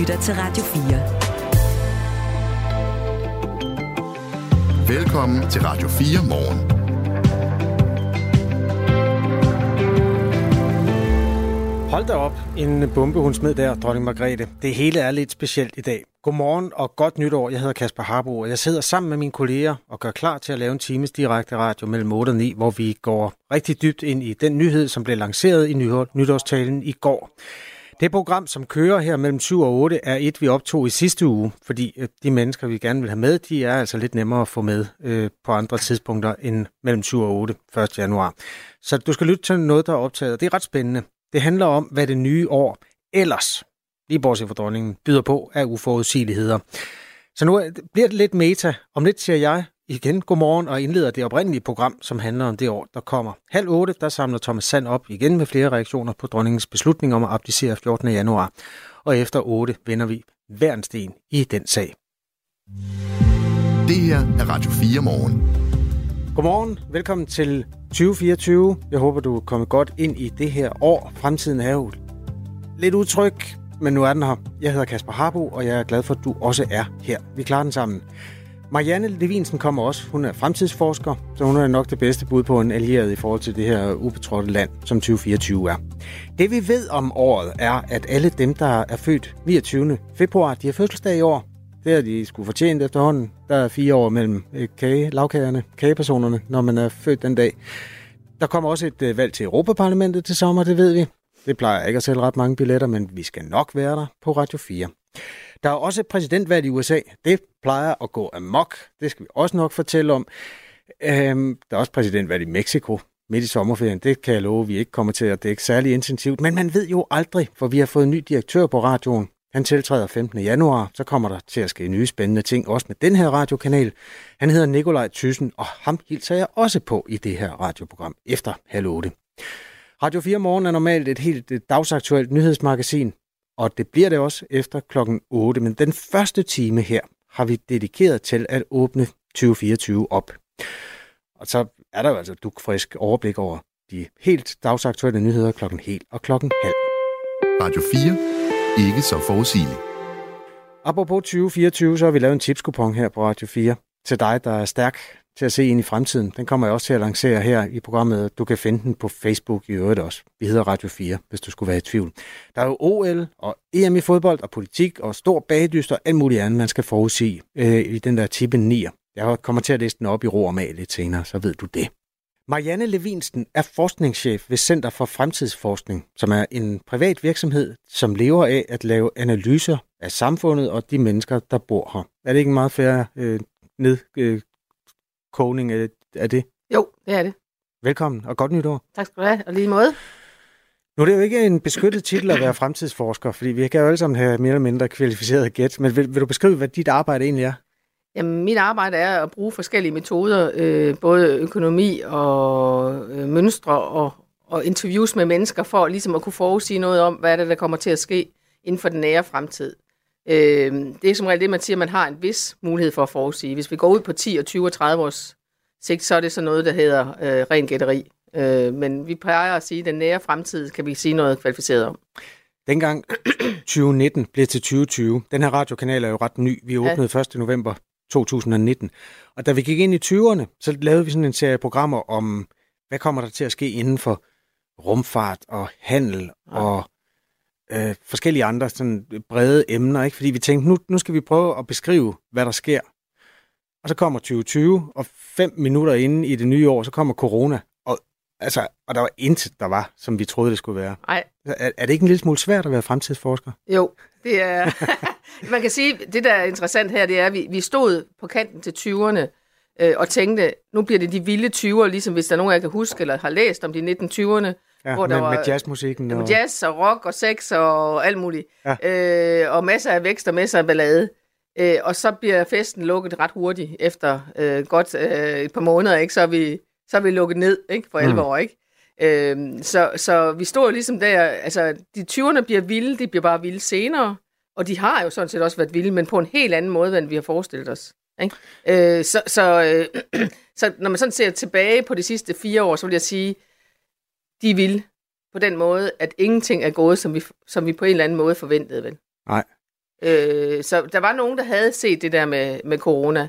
lytter til Radio 4. Velkommen til Radio 4 morgen. Hold da op, en bombe hun smed der, dronning Margrethe. Det hele er lidt specielt i dag. Godmorgen og godt nytår. Jeg hedder Kasper Harbo, og jeg sidder sammen med mine kolleger og gør klar til at lave en times direkte radio mellem 8 og 9, hvor vi går rigtig dybt ind i den nyhed, som blev lanceret i nytårstalen i går. Det program, som kører her mellem 7 og 8, er et, vi optog i sidste uge, fordi øh, de mennesker, vi gerne vil have med, de er altså lidt nemmere at få med øh, på andre tidspunkter end mellem 7 og 8 1. januar. Så du skal lytte til noget, der er optaget, det er ret spændende. Det handler om, hvad det nye år ellers, lige bortset fra dronningen, byder på af uforudsigeligheder. Så nu bliver det lidt meta. Om lidt siger jeg igen godmorgen og indleder det oprindelige program, som handler om det år, der kommer. Halv otte, der samler Thomas Sand op igen med flere reaktioner på dronningens beslutning om at abdicere 14. januar. Og efter 8 vender vi hver en sten i den sag. Det her er Radio 4 morgen. Godmorgen, velkommen til 2024. Jeg håber, du er kommet godt ind i det her år. Fremtiden er jo lidt utryg, men nu er den her. Jeg hedder Kasper Harbo, og jeg er glad for, at du også er her. Vi klarer den sammen. Marianne Levinsen kommer også. Hun er fremtidsforsker, så hun er nok det bedste bud på en allieret i forhold til det her ubetrådte land, som 2024 er. Det vi ved om året er, at alle dem, der er født 29. februar, de har fødselsdag i år. Det har de skulle fortjent efterhånden. Der er fire år mellem øh, kage, lavkagerne, kagepersonerne, når man er født den dag. Der kommer også et øh, valg til Europaparlamentet til sommer, det ved vi. Det plejer ikke at sælge ret mange billetter, men vi skal nok være der på Radio 4. Der er også et præsidentvalg i USA. Det plejer at gå amok. Det skal vi også nok fortælle om. Øhm, der er også præsidentvalg i Mexico midt i sommerferien. Det kan jeg love, vi ikke kommer til at dække særlig intensivt. Men man ved jo aldrig, for vi har fået en ny direktør på radioen. Han tiltræder 15. januar, så kommer der til at ske nye spændende ting, også med den her radiokanal. Han hedder Nikolaj Thyssen, og ham hilser jeg også på i det her radioprogram efter halv 8. Radio 4 Morgen er normalt et helt dagsaktuelt nyhedsmagasin, og det bliver det også efter klokken 8. Men den første time her har vi dedikeret til at åbne 2024 op. Og så er der jo altså dukfrisk overblik over de helt dagsaktuelle nyheder klokken helt og klokken halv. Radio 4 ikke så forudsigeligt. Apropos 2024, så har vi lavet en tipskupon her på Radio 4 til dig, der er stærk til at se ind i fremtiden. Den kommer jeg også til at lancere her i programmet. Du kan finde den på Facebook i øvrigt også. Vi hedder Radio 4, hvis du skulle være i tvivl. Der er jo OL og EM i fodbold og politik og stor bagdyst og alt muligt andet, man skal forudsige øh, i den der tippe 9. Jeg kommer til at læse den op i ro og mag lidt senere, så ved du det. Marianne Levinsten er forskningschef ved Center for Fremtidsforskning, som er en privat virksomhed, som lever af at lave analyser af samfundet og de mennesker, der bor her. Er det ikke en meget færre øh, ned, øh, af det? Jo, det er det. Velkommen, og godt nytår. Tak skal du have, og lige måde. Nu er det jo ikke en beskyttet titel at være fremtidsforsker, fordi vi kan jo alle sammen have mere eller mindre kvalificeret gæt, men vil, vil du beskrive, hvad dit arbejde egentlig er? Jamen, mit arbejde er at bruge forskellige metoder, øh, både økonomi og øh, mønstre og, og interviews med mennesker, for ligesom at kunne forudsige noget om, hvad er det, der kommer til at ske inden for den nære fremtid. Øh, det er som regel det, man siger, at man har en vis mulighed for at forudsige. Hvis vi går ud på 10 og 20 og 30 års sigt, så er det så noget, der hedder øh, ren gætteri. Øh, men vi plejer at sige, at den nære fremtid kan vi sige noget kvalificeret om. Dengang 2019 blev til 2020, den her radiokanal er jo ret ny. Vi åbnede ja. 1. november 2019. Og da vi gik ind i 20'erne, så lavede vi sådan en serie programmer om, hvad kommer der til at ske inden for rumfart og handel ja. og øh, forskellige andre sådan brede emner. Ikke? Fordi vi tænkte, nu, nu skal vi prøve at beskrive, hvad der sker. Og så kommer 2020, og fem minutter inden i det nye år, så kommer corona. Og, altså, og der var intet, der var, som vi troede, det skulle være. Nej. Er, er det ikke en lille smule svært at være fremtidsforsker? Jo, det er... Man kan sige, det der er interessant her, det er, at vi, vi stod på kanten til 20'erne øh, og tænkte, nu bliver det de vilde 20'er, ligesom hvis der er nogen, jeg kan huske eller har læst om de 1920'erne. Ja, hvor der med, var, med jazzmusikken. Og... Med jazz og rock og sex og alt muligt. Ja. Øh, og masser af vækst og masser af ballade. Øh, og så bliver festen lukket ret hurtigt efter øh, godt øh, et par måneder, ikke? Så, er vi, så er vi lukket ned ikke? for 11 mm. år. Ikke? Øh, så, så vi står ligesom der, altså de 20'erne bliver vilde, de bliver bare vilde senere. Og de har jo sådan set også været vilde, men på en helt anden måde, end vi har forestillet os. Ikke? Øh, så, så, øh, så når man sådan ser tilbage på de sidste fire år, så vil jeg sige, de vilde på den måde, at ingenting er gået, som vi, som vi på en eller anden måde forventede. Vel? Nej. Øh, så der var nogen, der havde set det der med, med corona.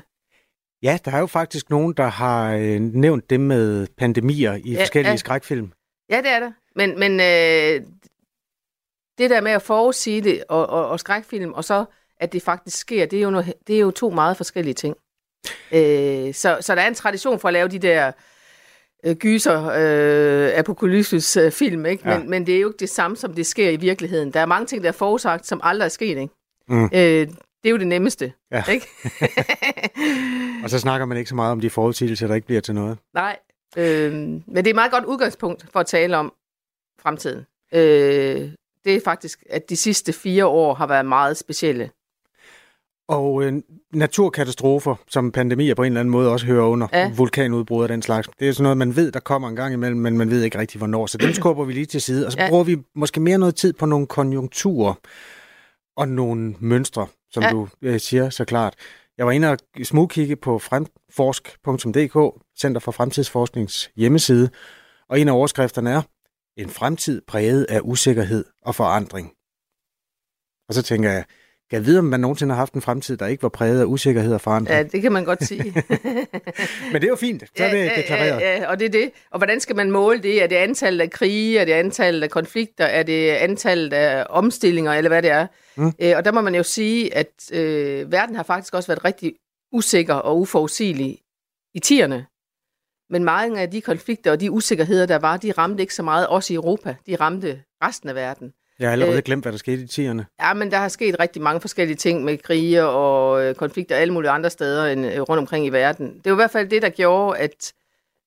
Ja, der er jo faktisk nogen, der har øh, nævnt det med pandemier i ja, forskellige ja. skrækfilm. Ja, det er der. Men, men øh, det der med at forudsige det og, og, og skrækfilm, og så at det faktisk sker, det er jo, noget, det er jo to meget forskellige ting. Øh, så, så der er en tradition for at lave de der gyser, øh, apokalypsis øh, film, ikke? Men, ja. men det er jo ikke det samme, som det sker i virkeligheden. Der er mange ting, der er forudsagt, som aldrig er sket, ikke? Mm. Øh, det er jo det nemmeste, ja. ikke? og så snakker man ikke så meget om de forudsigelser, der ikke bliver til noget. Nej, øh, men det er et meget godt udgangspunkt for at tale om fremtiden. Øh, det er faktisk, at de sidste fire år har været meget specielle. Og øh, naturkatastrofer, som pandemier på en eller anden måde også hører under, ja. vulkanudbrud og den slags, det er sådan noget, man ved, der kommer en gang imellem, men man ved ikke rigtig, hvornår. Så dem skubber vi lige til side, og så ja. bruger vi måske mere noget tid på nogle konjunkturer og nogle mønstre, som ja. du øh, siger så klart. Jeg var inde og smugkigge på fremforsk.dk, Center for Fremtidsforsknings hjemmeside, og en af overskrifterne er, en fremtid præget af usikkerhed og forandring. Og så tænker jeg, jeg vide, om man nogensinde har haft en fremtid, der ikke var præget af usikkerhed og forandring? Ja, det kan man godt sige. Men det er jo fint, så er det ja, deklareret. Ja, ja, og det er det. Og hvordan skal man måle det? Er det antallet af krige? Er det antallet af konflikter? Er det antallet af omstillinger? Eller hvad det er? Mm. Øh, og der må man jo sige, at øh, verden har faktisk også været rigtig usikker og uforudsigelig i tierne. Men mange af de konflikter og de usikkerheder, der var, de ramte ikke så meget os i Europa. De ramte resten af verden. Jeg har allerede øh, glemt, hvad der skete i tierne. Ja, men der har sket rigtig mange forskellige ting med krige og øh, konflikter alle mulige andre steder end øh, rundt omkring i verden. Det var i hvert fald det, der gjorde, at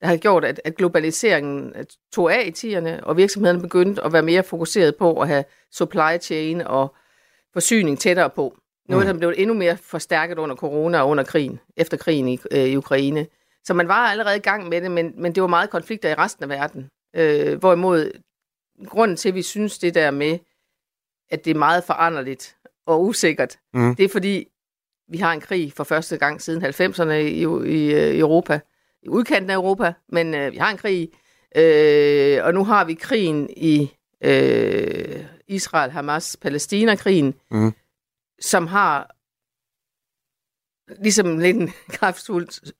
der har gjort, at, at globaliseringen tog af i tierne, og virksomhederne begyndte at være mere fokuseret på at have supply chain og forsyning tættere på. Noget, mm. der blev endnu mere forstærket under corona og under krigen, efter krigen i, øh, i Ukraine. Så man var allerede i gang med det, men, men det var meget konflikter i resten af verden. Øh, hvorimod grunden til, at vi synes det der med, at det er meget foranderligt og usikkert, mm. det er fordi, vi har en krig for første gang siden 90'erne i, i, i Europa, i udkanten af Europa, men øh, vi har en krig, øh, og nu har vi krigen i øh, Israel, Hamas, Palæstina-krigen, mm. som har ligesom lidt en kraftfuld,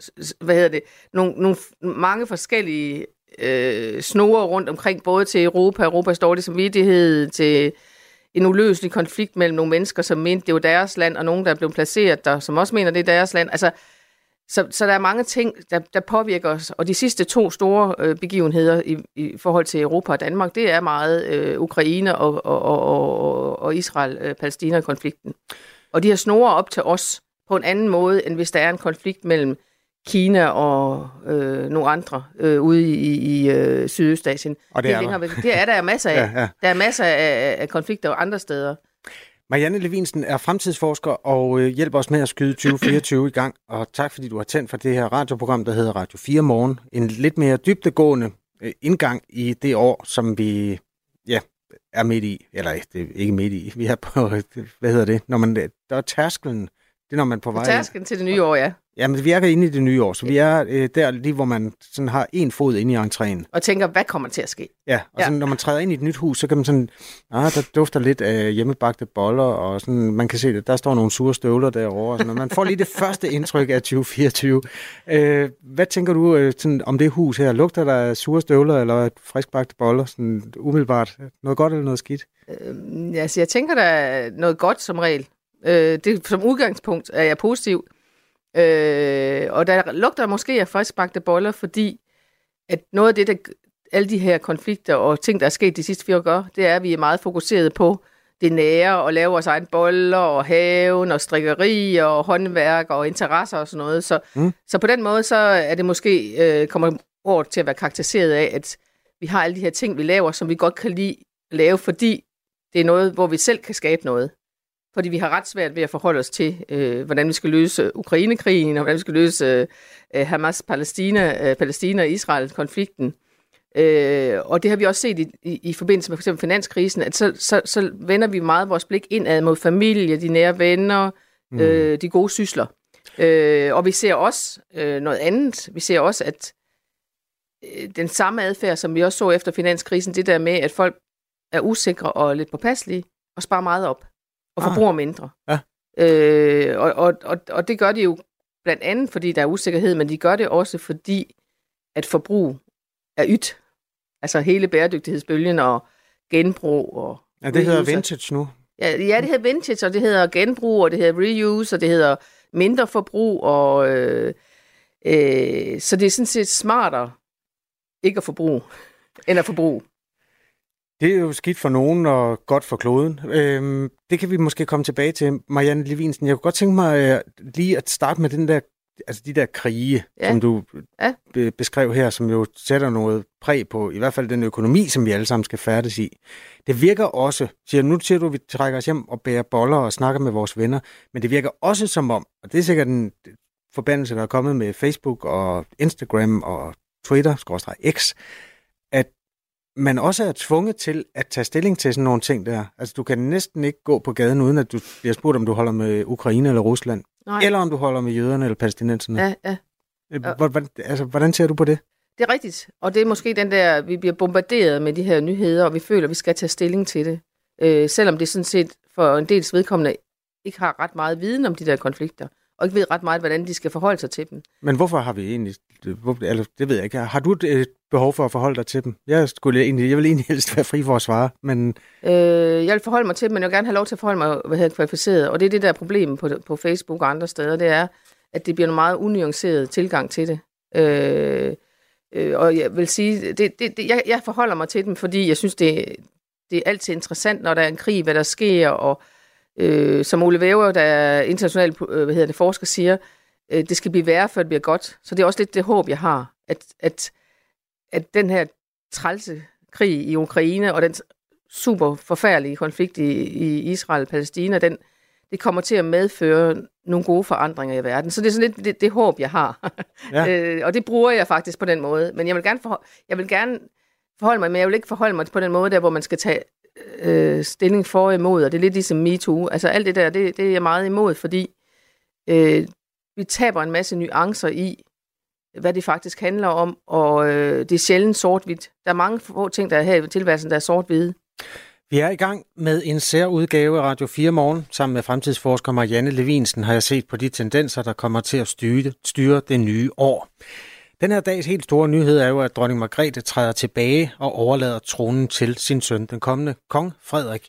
hvad hedder det, nogle, nogle mange forskellige øh, snore rundt omkring, både til Europa, Europas dårlige samvittighed, til en uløselig konflikt mellem nogle mennesker, som mente, det var deres land, og nogen, der er blevet placeret der, som også mener, det er deres land. Altså, så, så der er mange ting, der, der påvirker os. Og de sidste to store øh, begivenheder i, i forhold til Europa og Danmark, det er meget øh, Ukraine og, og, og, og, og Israel-Palæstina-konflikten. Og de har snore op til os på en anden måde, end hvis der er en konflikt mellem Kina og øh, nogle andre øh, ude i, i øh, Sydøstasien. Og det, det er, der. det er der masser af. ja, ja. Der er masser af, af konflikter andre steder. Marianne Levinsen er fremtidsforsker og øh, hjælper os med at skyde 2024 i gang. Og tak fordi du har tændt for det her radioprogram, der hedder Radio 4 Morgen. En lidt mere dybtegående øh, indgang i det år, som vi ja, er midt i. Eller det er ikke midt i. Vi er på, hvad hedder det, når man, der er tærskelen. Det er, når man er på vej Tærskelen til det nye år, ja. Jamen, vi er inde i det nye år, så vi er øh, der lige, hvor man sådan har en fod inde i entréen. Og tænker, hvad kommer til at ske? Ja, og ja. Sådan, når man træder ind i et nyt hus, så kan man sådan, ah, der dufter lidt af hjemmebagte boller, og sådan, man kan se det, der står nogle sure støvler derovre, og sådan, man får lige det første indtryk af 2024. Øh, hvad tænker du øh, sådan, om det hus her? Lugter der af sure støvler, eller friskbagte boller, sådan umiddelbart? Noget godt eller noget skidt? Øh, altså, jeg tænker, der er noget godt som regel. Øh, det, som udgangspunkt er jeg positiv. Øh, og der lugter måske af friskbagte boller, fordi at noget af det, der alle de her konflikter og ting, der er sket de sidste fire år, det er, at vi er meget fokuseret på det nære og lave vores egen boller og haven og strikkeri og håndværk og interesser og sådan noget. Så, mm. så på den måde, så er det måske, øh, kommer året til at være karakteriseret af, at vi har alle de her ting, vi laver, som vi godt kan lide at lave, fordi det er noget, hvor vi selv kan skabe noget fordi vi har ret svært ved at forholde os til, øh, hvordan vi skal løse Ukrainekrigen, og hvordan vi skal løse øh, Hamas-Palæstina, øh, Palæstina og Israel-konflikten. Øh, og det har vi også set i, i, i forbindelse med f.eks. finanskrisen, at så, så, så vender vi meget vores blik indad mod familie, de nære venner, mm. øh, de gode sysler. Øh, og vi ser også øh, noget andet. Vi ser også, at øh, den samme adfærd, som vi også så efter finanskrisen, det der med, at folk er usikre og lidt påpasselige og sparer meget op. og forbruger ah. mindre. Ja. Øh, og, og, og, og det gør de jo blandt andet, fordi der er usikkerhed, men de gør det også, fordi at forbrug er ydt. Altså hele bæredygtighedsbølgen og genbrug og Ja, det hedder vintage nu. Ja, ja, det hedder vintage, og det hedder genbrug, og det hedder reuse, og det hedder mindre forbrug, og øh, øh, så det er sådan set smartere ikke at forbruge, end at forbruge. Det er jo skidt for nogen og godt for kloden. Øhm, det kan vi måske komme tilbage til. Marianne Levinsen, jeg kunne godt tænke mig øh, lige at starte med den der, altså de der krige, ja. som du ja. be- beskrev her, som jo sætter noget præg på, i hvert fald den økonomi, som vi alle sammen skal færdes i. Det virker også, siger nu siger du, at vi trækker os hjem og bærer boller og snakker med vores venner, men det virker også som om, og det er sikkert en forbandelse, der er kommet med Facebook og Instagram og Twitter, X, man også er tvunget til at tage stilling til sådan nogle ting der. Altså, du kan næsten ikke gå på gaden, uden at du bliver spurgt, om du holder med Ukraine eller Rusland. Nej. Eller om du holder med jøderne eller palæstinenserne. Ja, ja. Øh, hvordan, altså, hvordan ser du på det? Det er rigtigt. Og det er måske den der, vi bliver bombarderet med de her nyheder, og vi føler, at vi skal tage stilling til det. Øh, selvom det sådan set for en dels vedkommende ikke har ret meget viden om de der konflikter og ikke ved ret meget, hvordan de skal forholde sig til dem. Men hvorfor har vi egentlig, eller det ved jeg ikke, har du et behov for at forholde dig til dem? Jeg, skulle egentlig, jeg vil egentlig helst være fri for at svare, men... Øh, jeg vil forholde mig til dem, men jeg vil gerne have lov til at forholde mig hvad hedder, kvalificeret, og det er det der problem på, på Facebook og andre steder, det er, at det bliver en meget unuanceret tilgang til det. Øh, øh, og jeg vil sige, det, det, det, jeg, jeg forholder mig til dem, fordi jeg synes, det, det er altid interessant, når der er en krig, hvad der sker, og Øh, som Ole Væver, der er international øh, hvad hedder det, forsker, siger, øh, det skal blive værre, før det bliver godt. Så det er også lidt det håb, jeg har, at, at, at den her trælse krig i Ukraine og den super forfærdelige konflikt i, i Israel og Palæstina, den, det kommer til at medføre nogle gode forandringer i verden. Så det er sådan lidt det, det håb, jeg har. Ja. øh, og det bruger jeg faktisk på den måde. Men jeg vil gerne, for, jeg vil gerne forholde mig, men jeg vil ikke forholde mig på den måde, der hvor man skal tage øh, stilling for og imod, og det er lidt ligesom MeToo. Altså alt det der, det, det er jeg meget imod, fordi øh, vi taber en masse nuancer i, hvad det faktisk handler om, og øh, det er sjældent sort-hvidt. Der er mange få ting, der er her i tilværelsen, der er sort-hvide. Vi er i gang med en særudgave af Radio 4 Morgen. Sammen med fremtidsforsker Marianne Levinsen har jeg set på de tendenser, der kommer til at styre, styre det nye år. Den her dags helt store nyhed er jo, at dronning Margrethe træder tilbage og overlader tronen til sin søn, den kommende kong Frederik.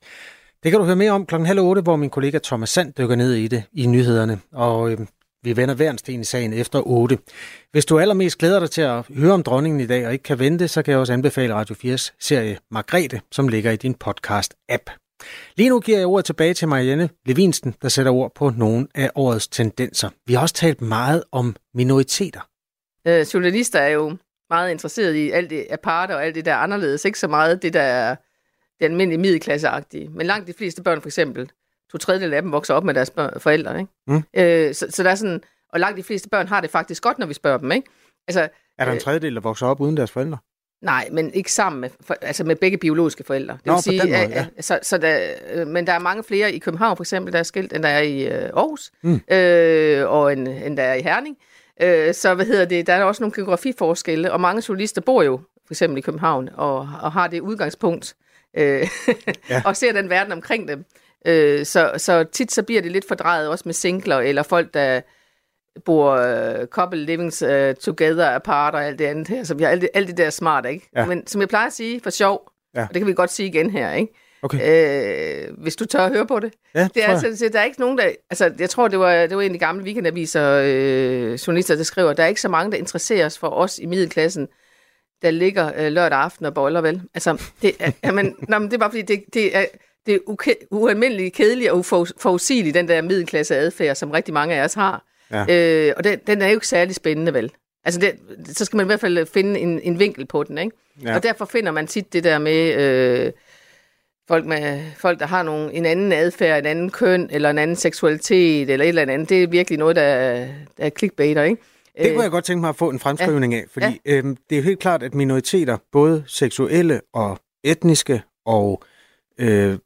Det kan du høre mere om klokken halv otte, hvor min kollega Thomas Sand dykker ned i det i nyhederne. Og øh, vi vender hver en sten i sagen efter 8. Hvis du allermest glæder dig til at høre om dronningen i dag og ikke kan vente, så kan jeg også anbefale Radio 4's serie Margrethe, som ligger i din podcast-app. Lige nu giver jeg ordet tilbage til Marianne Levinsten, der sætter ord på nogle af årets tendenser. Vi har også talt meget om minoriteter Øh, journalister er jo meget interesseret i alt det aparte og alt det der anderledes. Ikke så meget det, der er det almindelige middelklasseagtige. Men langt de fleste børn, for eksempel, to tredjedel af dem vokser op med deres børn, forældre. Ikke? Mm. Øh, så, så der er sådan, og langt de fleste børn har det faktisk godt, når vi spørger dem. Ikke? Altså, er der en øh, tredjedel, der vokser op uden deres forældre? Nej, men ikke sammen med, for, altså med begge biologiske forældre. Det Nå, vil sige, måde, ja. så, så der, øh, men der er mange flere i København for eksempel, der er skilt, end der er i øh, Aarhus, mm. øh, og end, end der er i Herning. Øh, så hvad hedder det, der er også nogle geografiforskelle, og mange journalister bor jo for eksempel i København, og, og har det udgangspunkt, øh, ja. og ser den verden omkring dem. Øh, så, så tit så bliver det lidt fordrejet også med singler, eller folk, der bor uh, couple livings uh, together apart og alt det andet her, så vi har alt det, alt det der smart, ikke? Ja. Men som jeg plejer at sige, for sjov, ja. og det kan vi godt sige igen her, ikke? Okay. Øh, hvis du tør at høre på det. Ja, det er altså, der er ikke nogen, der... Altså, jeg tror, det var, det var en af de gamle weekendaviser, øh, journalister, der skriver, der er ikke så mange, der interesserer os for os i middelklassen, der ligger øh, lørdag aften og boller, vel? Altså, det er, jamen, nå, men det er bare fordi, det, det er, det er uke, ualmindeligt kedeligt og uforudsigeligt, den der middelklasse adfærd, som rigtig mange af os har. Ja. Øh, og den, den er jo ikke særlig spændende, vel? Altså, det, så skal man i hvert fald finde en, en vinkel på den, ikke? Ja. Og derfor finder man tit det der med... Øh, folk, med, folk der har nogle, en anden adfærd, en anden køn, eller en anden seksualitet, eller et eller andet. Det er virkelig noget, der, der er clickbaiter, ikke? Det kunne jeg godt tænke mig at få en fremskrivning ja. af, fordi ja. øhm, det er jo helt klart, at minoriteter, både seksuelle og etniske og øh,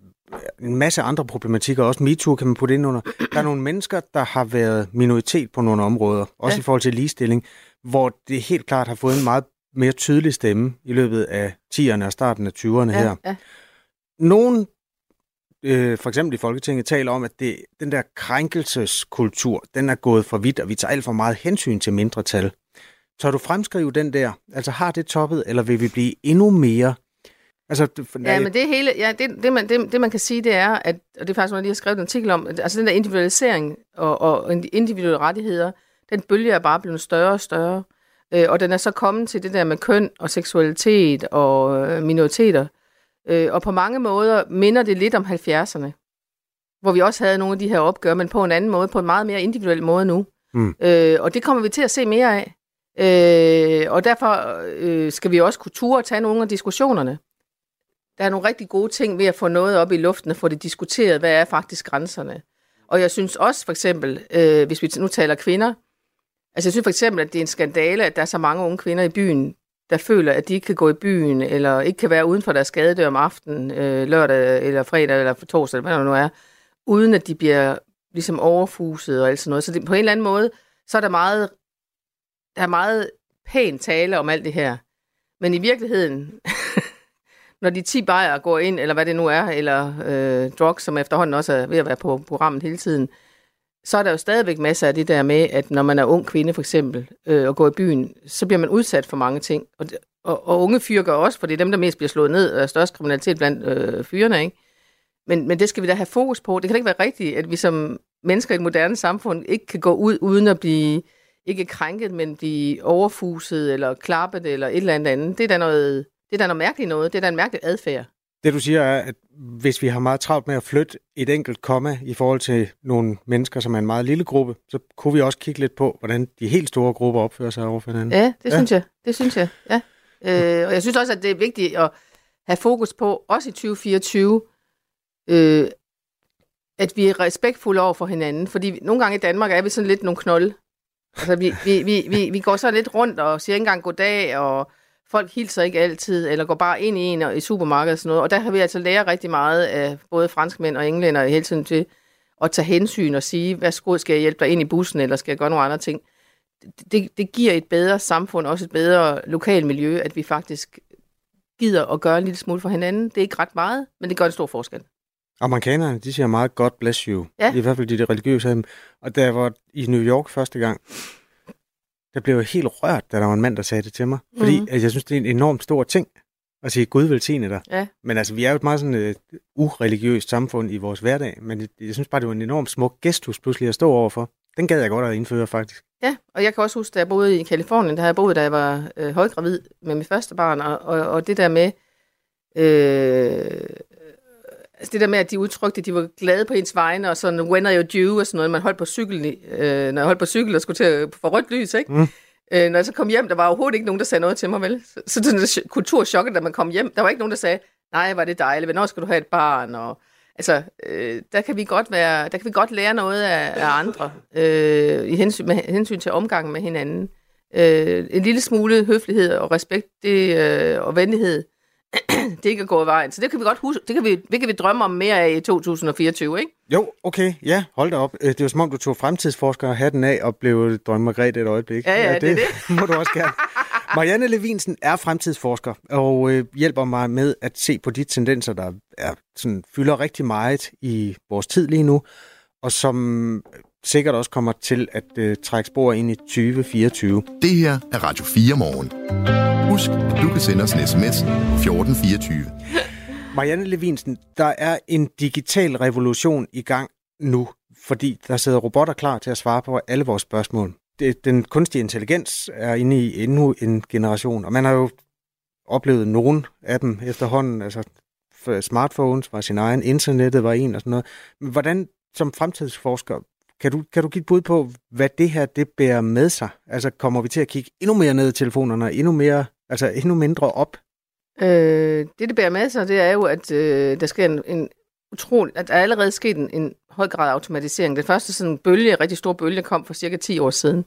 en masse andre problematikker, også MeToo kan man putte ind under. Der er nogle mennesker, der har været minoritet på nogle områder, også ja. i forhold til ligestilling, hvor det helt klart har fået en meget mere tydelig stemme i løbet af 10'erne og starten af 20'erne ja, her. Ja. Nogen øh, for eksempel i Folketinget taler om, at det, den der krænkelseskultur, den er gået for vidt, og vi tager alt for meget hensyn til mindretal. Tør du fremskrive den der? Altså har det toppet, eller vil vi blive endnu mere Altså, ja, men det hele, ja, det, det, man, det, det man kan sige, det er, at, og det er faktisk jeg lige har skrevet en artikel om, altså den der individualisering og, og individuelle rettigheder, den bølge er bare blevet større og større, øh, og den er så kommet til det der med køn og seksualitet og øh, minoriteter, øh, og på mange måder minder det lidt om 70'erne, hvor vi også havde nogle af de her opgør, men på en anden måde, på en meget mere individuel måde nu. Mm. Øh, og det kommer vi til at se mere af. Øh, og derfor øh, skal vi også kunne ture og tage nogle af diskussionerne der er nogle rigtig gode ting ved at få noget op i luften og få det diskuteret, hvad er faktisk grænserne. Og jeg synes også for eksempel, øh, hvis vi nu taler kvinder, altså jeg synes for eksempel, at det er en skandale, at der er så mange unge kvinder i byen, der føler, at de ikke kan gå i byen, eller ikke kan være uden for deres skadedør om aftenen, øh, lørdag eller fredag eller torsdag, eller hvad der nu er, uden at de bliver ligesom overfuset og alt sådan noget. Så det, på en eller anden måde, så er der meget, der er meget pæn tale om alt det her. Men i virkeligheden, når de 10 bajer går ind, eller hvad det nu er, eller øh, drugs, som efterhånden også er ved at være på programmet hele tiden, så er der jo stadigvæk masser af det der med, at når man er ung kvinde for eksempel, øh, og går i byen, så bliver man udsat for mange ting. Og, og, og unge fyre gør også, for det er dem, der mest bliver slået ned, og er størst kriminalitet blandt øh, fyrene, ikke? Men, men det skal vi da have fokus på. Det kan ikke være rigtigt, at vi som mennesker i et moderne samfund ikke kan gå ud uden at blive, ikke krænket, men blive overfuset, eller klappet, eller et eller andet andet. Det er da noget, det er da noget mærkeligt noget. Det er da en mærkelig adfærd. Det du siger er, at hvis vi har meget travlt med at flytte et enkelt komma i forhold til nogle mennesker, som er en meget lille gruppe, så kunne vi også kigge lidt på, hvordan de helt store grupper opfører sig over for hinanden. Ja, det ja. synes jeg. Det synes jeg, ja. Øh, og jeg synes også, at det er vigtigt at have fokus på, også i 2024, øh, at vi er respektfulde over for hinanden. Fordi nogle gange i Danmark er vi sådan lidt nogle knolde. Altså, vi, vi, vi, vi, vi går så lidt rundt og siger ikke engang goddag, og folk hilser ikke altid, eller går bare ind i en i supermarkedet og sådan noget. Og der har vi altså lært rigtig meget af både franskmænd og englænder hele tiden til at tage hensyn og sige, hvad skal jeg hjælpe dig ind i bussen, eller skal jeg gøre nogle andre ting. Det, det giver et bedre samfund, også et bedre lokalt miljø, at vi faktisk gider at gøre en lille smule for hinanden. Det er ikke ret meget, men det gør en stor forskel. Amerikanerne, de siger meget God bless you. Ja. I hvert fald de, de religiøse. Og da jeg var i New York første gang, der blev jeg helt rørt, da der var en mand, der sagde det til mig. Fordi mm. altså, jeg synes, det er en enormt stor ting at sige, Gud velsigne dig. Ja. Men altså, vi er jo et meget sådan uh, ureligiøst samfund i vores hverdag, men jeg, synes bare, det var en enormt smuk gestus pludselig at stå overfor. Den gad jeg godt at indføre, faktisk. Ja, og jeg kan også huske, da jeg boede i Kalifornien, der har jeg boet, da jeg var øh, højgravid med mit første barn, og, og, og det der med, øh, Altså det der med, at de udtrykte, at de var glade på ens vegne, og sådan, when are you due, og sådan noget. Man holdt på cykel, øh, når jeg holdt på cykel og skulle til at få rødt lys, ikke? Mm. Øh, når jeg så kom hjem, der var overhovedet ikke nogen, der sagde noget til mig, vel? Så, så den kulturschokket, da man kom hjem, der var ikke nogen, der sagde, nej, var det dejligt, hvornår skal du have et barn? Og, altså, øh, der kan vi godt være, der kan vi godt lære noget af, af andre, øh, i hensyn, med hensyn til omgangen med hinanden. Øh, en lille smule høflighed og respekt det, øh, og venlighed, det ikke er gået vejen. Så det kan vi godt huske, det kan vi, det kan vi drømme om mere af i 2024, ikke? Jo, okay, ja, hold da op. Øh, det var som om, du tog fremtidsforskere hatten af og blev drømme Margrethe et øjeblik. Ja, ja, ja det, det, det. må du også gerne. Marianne Levinsen er fremtidsforsker og øh, hjælper mig med at se på de tendenser, der er, sådan, fylder rigtig meget i vores tid lige nu, og som sikkert også kommer til at øh, trække spor ind i 2024. Det her er Radio 4 morgen. Husk, at du kan sende os en sms 1424. Marianne Levinsen, der er en digital revolution i gang nu, fordi der sidder robotter klar til at svare på alle vores spørgsmål. Den kunstige intelligens er inde i endnu en generation, og man har jo oplevet nogen af dem efterhånden. Altså, smartphones var sin egen, internettet var en og sådan noget. Men hvordan som fremtidsforsker kan du, kan du give et bud på, hvad det her det bærer med sig? Altså kommer vi til at kigge endnu mere ned i telefonerne, endnu, mere, altså endnu mindre op? Øh, det, det bærer med sig, det er jo, at øh, der sker en, en utrolig, at der er allerede sket en, en høj grad af automatisering. Den første sådan bølge, rigtig stor bølge, kom for cirka 10 år siden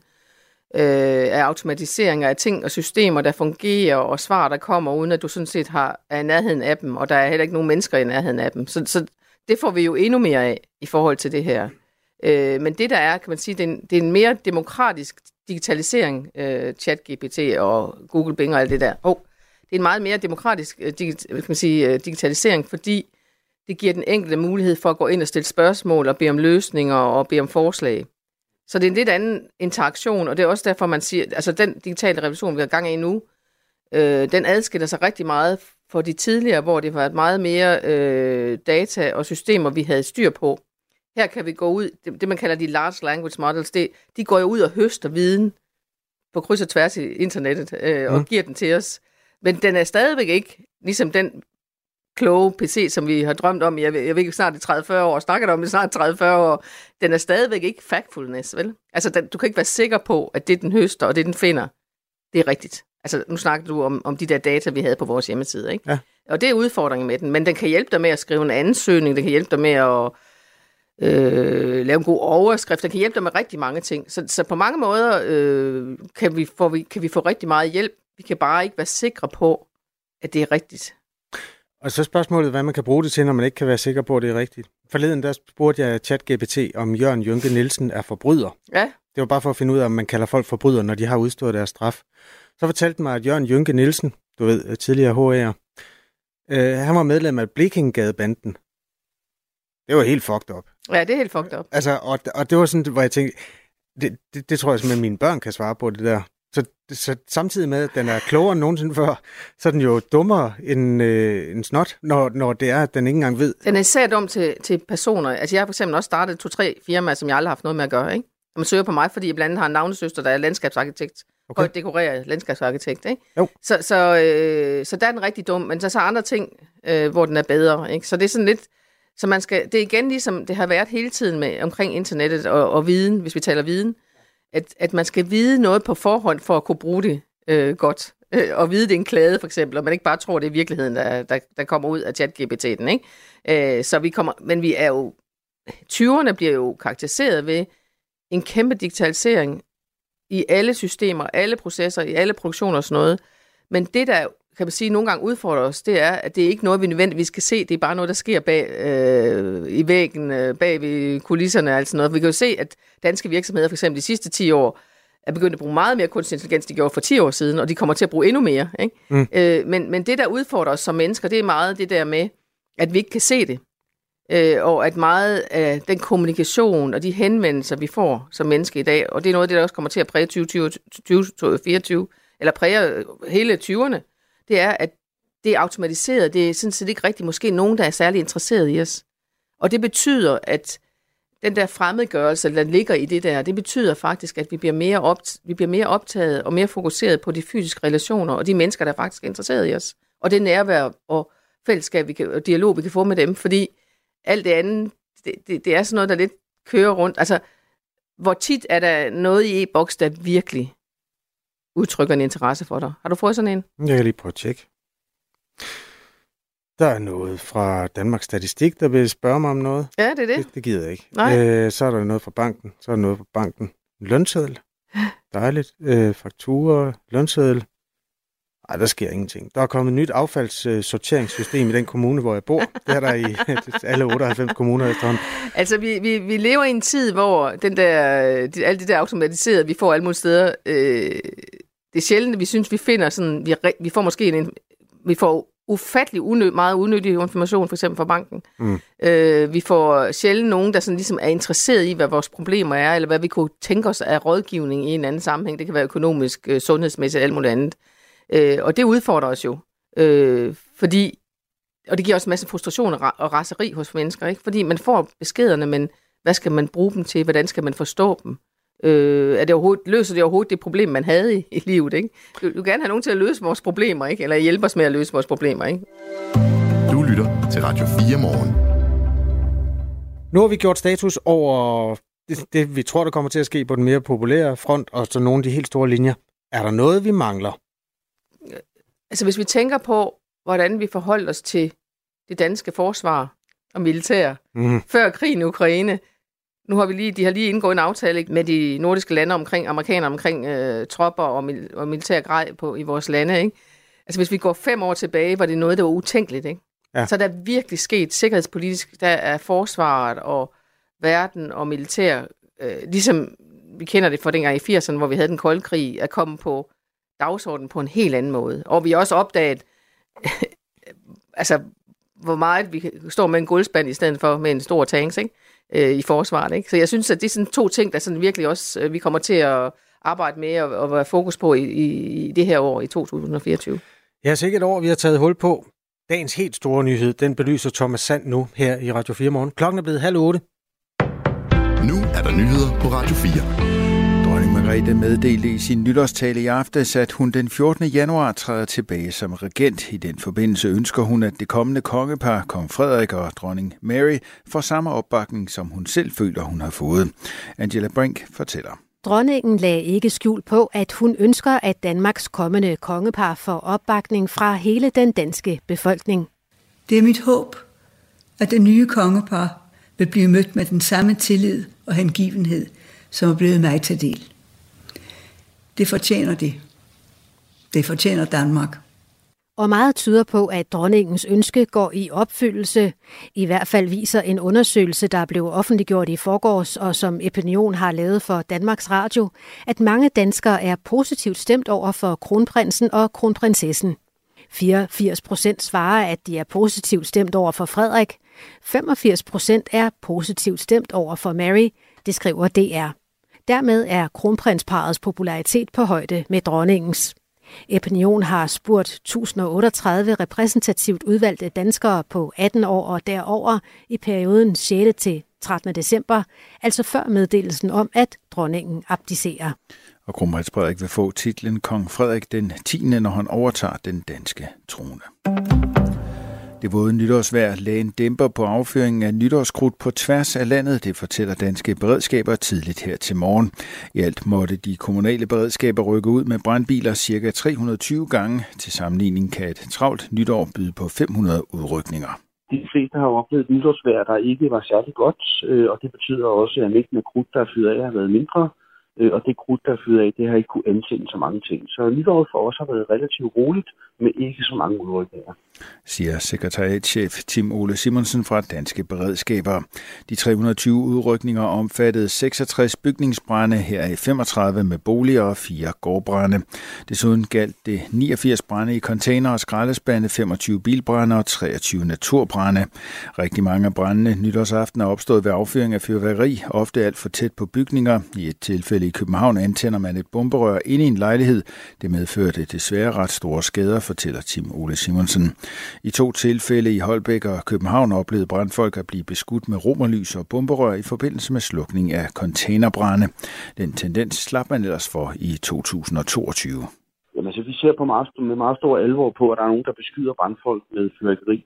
øh, af automatiseringer af ting og systemer, der fungerer, og svar, der kommer, uden at du sådan set har, er i nærheden af dem, og der er heller ikke nogen mennesker i nærheden af dem. Så, så det får vi jo endnu mere af i forhold til det her. Øh, men det der er, kan man sige, det er en, det er en mere demokratisk digitalisering, øh, ChatGPT og Google Bing og alt det der. Oh, det er en meget mere demokratisk øh, digit, kan man sige, øh, digitalisering, fordi det giver den enkelte mulighed for at gå ind og stille spørgsmål og bede om løsninger og bede om forslag. Så det er en lidt anden interaktion, og det er også derfor, man siger, altså den digitale revolution, vi har gang i nu, øh, den adskiller sig rigtig meget fra de tidligere, hvor det var et meget mere øh, data og systemer, vi havde styr på. Her kan vi gå ud, det, det man kalder de large language models, det, de går jo ud og høster viden på kryds og tværs i internettet øh, og mm. giver den til os. Men den er stadigvæk ikke ligesom den kloge PC, som vi har drømt om, jeg jeg ved ikke snart i 30-40 år, snakket om i snart 30-40 år, den er stadigvæk ikke factfulness, vel? Altså, den, du kan ikke være sikker på, at det, den høster, og det, den finder, det er rigtigt. Altså, nu snakker du om, om de der data, vi havde på vores hjemmeside, ikke? Ja. Og det er udfordringen med den, men den kan hjælpe dig med at skrive en ansøgning, den kan hjælpe dig med at øh, lave en god overskrift, den kan hjælpe dig med rigtig mange ting. Så, så på mange måder øh, kan, vi få, kan vi få rigtig meget hjælp. Vi kan bare ikke være sikre på, at det er rigtigt. Og så spørgsmålet, hvad man kan bruge det til, når man ikke kan være sikker på, at det er rigtigt. Forleden der spurgte jeg ChatGPT, om Jørgen Jynke Nielsen er forbryder. Ja. Det var bare for at finde ud af, om man kalder folk forbrydere, når de har udstået deres straf. Så fortalte mig, at Jørgen Jynke Nielsen, du ved, tidligere HR'er, øh, han var medlem af Blikkingadebanden. Det var helt fucked up. Ja, det er helt fucked up. Altså, og, og det var sådan, hvor jeg tænkte, det, det, det tror jeg simpelthen, mine børn kan svare på, det der. Så, så samtidig med, at den er klogere end nogensinde før, så er den jo dummere end, øh, end snot, når, når det er, at den ikke engang ved. Den er især dum til, til personer. Altså jeg har for eksempel også startet to-tre firmaer, som jeg aldrig har haft noget med at gøre. Ikke? Og man søger på mig, fordi jeg blandt andet har en navnesøster, der er landskabsarkitekt. Okay. Godt dekoreret landskabsarkitekt. Ikke? Jo. Så, så, øh, så der er den rigtig dum, men er så andre ting, øh, hvor den er bedre. Ikke? Så det er sådan lidt... Så man skal, det er igen ligesom det har været hele tiden med omkring internettet og, og viden, hvis vi taler viden at, at man skal vide noget på forhånd for at kunne bruge det øh, godt. Øh, og vide, det er en klade, for eksempel, og man ikke bare tror, det er virkeligheden, der, der, der kommer ud af chat-GPT'en. Ikke? Øh, så vi kommer, men vi er jo... 20'erne bliver jo karakteriseret ved en kæmpe digitalisering i alle systemer, alle processer, i alle produktioner og sådan noget. Men det, der kan man sige, nogle gange udfordrer os, det er, at det er ikke noget, vi nødvendigvis skal se. Det er bare noget, der sker bag øh, i væggen, øh, bag ved kulisserne og alt sådan noget. Vi kan jo se, at danske virksomheder, for eksempel de sidste 10 år, er begyndt at bruge meget mere kunstig intelligens, de gjorde for 10 år siden, og de kommer til at bruge endnu mere. Ikke? Mm. Øh, men, men det, der udfordrer os som mennesker, det er meget det der med, at vi ikke kan se det. Øh, og at meget af den kommunikation og de henvendelser, vi får som menneske i dag, og det er noget af det, der også kommer til at præge 2024, eller præge hele 20'erne, det er, at det er automatiseret. Det er sådan set ikke rigtigt måske nogen, der er særlig interesseret i os. Og det betyder, at den der fremmedgørelse, der ligger i det der, det betyder faktisk, at vi bliver mere, opt- vi bliver mere optaget og mere fokuseret på de fysiske relationer og de mennesker, der faktisk er interesseret i os. Og det nærvær og fællesskab vi kan, og dialog, vi kan få med dem, fordi alt det andet, det, det, det er sådan noget, der lidt kører rundt. Altså, hvor tit er der noget i e-boks, der virkelig udtrykker en interesse for dig. Har du fået sådan en? Jeg kan lige prøve at tjekke. Der er noget fra Danmarks Statistik, der vil spørge mig om noget. Ja, det er det. Det, det gider jeg ikke. Nej. Øh, så er der noget fra banken. Så er der noget fra banken. Lønseddel. Dejligt. Øh, fakturer. Lønseddel. Nej, der sker ingenting. Der er kommet et nyt affaldssorteringssystem i den kommune, hvor jeg bor. Det er der i alle 98 kommuner efterhånden. Altså, vi, vi, vi lever i en tid, hvor den der, de, alt det der automatiseret, vi får alle mulige steder, øh, det er sjældent, at vi synes, vi finder sådan, vi, vi får måske en, vi får ufattelig unø, meget unødig information, for eksempel fra banken. Mm. Øh, vi får sjældent nogen, der sådan ligesom er interesseret i, hvad vores problemer er, eller hvad vi kunne tænke os af rådgivning i en anden sammenhæng. Det kan være økonomisk, øh, sundhedsmæssigt, alt muligt andet. Øh, og det udfordrer os jo, øh, fordi, og det giver også en masse frustration og raseri hos mennesker, ikke? fordi man får beskederne, men hvad skal man bruge dem til? Hvordan skal man forstå dem? Øh, er det overhovedet, løser det overhovedet det problem, man havde i, i livet? Ikke? Du, du vil gerne have nogen til at løse vores problemer, ikke? eller hjælpe os med at løse vores problemer. Ikke? Du lytter til Radio 4 morgen. Nu har vi gjort status over det, det, vi tror, der kommer til at ske på den mere populære front, og så nogle af de helt store linjer. Er der noget, vi mangler? Altså hvis vi tænker på, hvordan vi forholdt os til det danske forsvar og militær mm. før krigen i Ukraine, nu har vi lige, de har lige indgået en aftale med de nordiske lande omkring amerikanere, omkring øh, tropper og, mil, og militær grej på, i vores lande. Ikke? Altså hvis vi går fem år tilbage, var det noget, der var utænkeligt. Ikke? Ja. Så der er virkelig sket sikkerhedspolitisk, der er forsvaret og verden og militær, øh, ligesom vi kender det fra dengang i 80'erne, hvor vi havde den kolde krig, at komme på dagsordenen på en helt anden måde. Og vi har også opdaget, altså, hvor meget vi står med en guldspand i stedet for med en stor tanks, ikke? Øh, i forsvaret. Ikke? Så jeg synes, at det er sådan to ting, der sådan virkelig også øh, vi kommer til at arbejde med og, og være fokus på i, i, i det her år i 2024. Ja, sikkert et år, vi har taget hul på. Dagens helt store nyhed, den belyser Thomas Sand nu her i Radio 4 morgen. Klokken er blevet halv otte. Nu er der nyheder på Radio 4. Margrethe meddelte i sin nytårstale i aftes, at hun den 14. januar træder tilbage som regent. I den forbindelse ønsker hun, at det kommende kongepar, kong Frederik og dronning Mary, får samme opbakning, som hun selv føler, hun har fået. Angela Brink fortæller. Dronningen lagde ikke skjul på, at hun ønsker, at Danmarks kommende kongepar får opbakning fra hele den danske befolkning. Det er mit håb, at det nye kongepar vil blive mødt med den samme tillid og hengivenhed, som er blevet mig til del. Det fortjener de. Det fortjener Danmark og meget tyder på, at dronningens ønske går i opfyldelse. I hvert fald viser en undersøgelse, der blev offentliggjort i forgårs, og som Opinion har lavet for Danmarks Radio, at mange danskere er positivt stemt over for kronprinsen og kronprinsessen. 84 procent svarer, at de er positivt stemt over for Frederik. 85 procent er positivt stemt over for Mary, det skriver DR. Dermed er kronprinsparets popularitet på højde med dronningens. Epinion har spurgt 1038 repræsentativt udvalgte danskere på 18 år og derover i perioden 6. til 13. december, altså før meddelelsen om, at dronningen abdicerer. Og kronprins Frederik vil få titlen Kong Frederik den 10., når han overtager den danske trone. Det våde nytårsvejr lagde en dæmper på afføringen af nytårskrudt på tværs af landet, det fortæller danske beredskaber tidligt her til morgen. I alt måtte de kommunale beredskaber rykke ud med brandbiler ca. 320 gange. Til sammenligning kan et travlt nytår byde på 500 udrykninger. De fleste har oplevet nytårsvejr, der ikke var særlig godt, øh, og det betyder også, at mængden af krudt, der er fyret af, har været mindre øh, og det krudt, der er fyret af, det har ikke kunne ansende så mange ting. Så nytåret for os har været relativt roligt, med ikke så mange udrykninger. Siger sekretariatchef Tim Ole Simonsen fra Danske Beredskaber. De 320 udrykninger omfattede 66 bygningsbrænde, her i 35 med boliger og fire gårdbrænde. Desuden galt det 89 brænde i container og skraldespande, 25 bilbrænde og 23 naturbrænde. Rigtig mange af brændene nytårsaften er opstået ved affyring af fyrværkeri, ofte alt for tæt på bygninger. I et tilfælde i København antænder man et bomberør ind i en lejlighed. Det medførte desværre ret store skader fortæller Tim Ole Simonsen. I to tilfælde i Holbæk og København oplevede brandfolk at blive beskudt med romerlys og bomberør i forbindelse med slukning af containerbrænde. Den tendens slap man ellers for i 2022. Jamen, altså, vi ser på meget, med meget stor alvor på, at der er nogen, der beskyder brandfolk med fyrværkeri.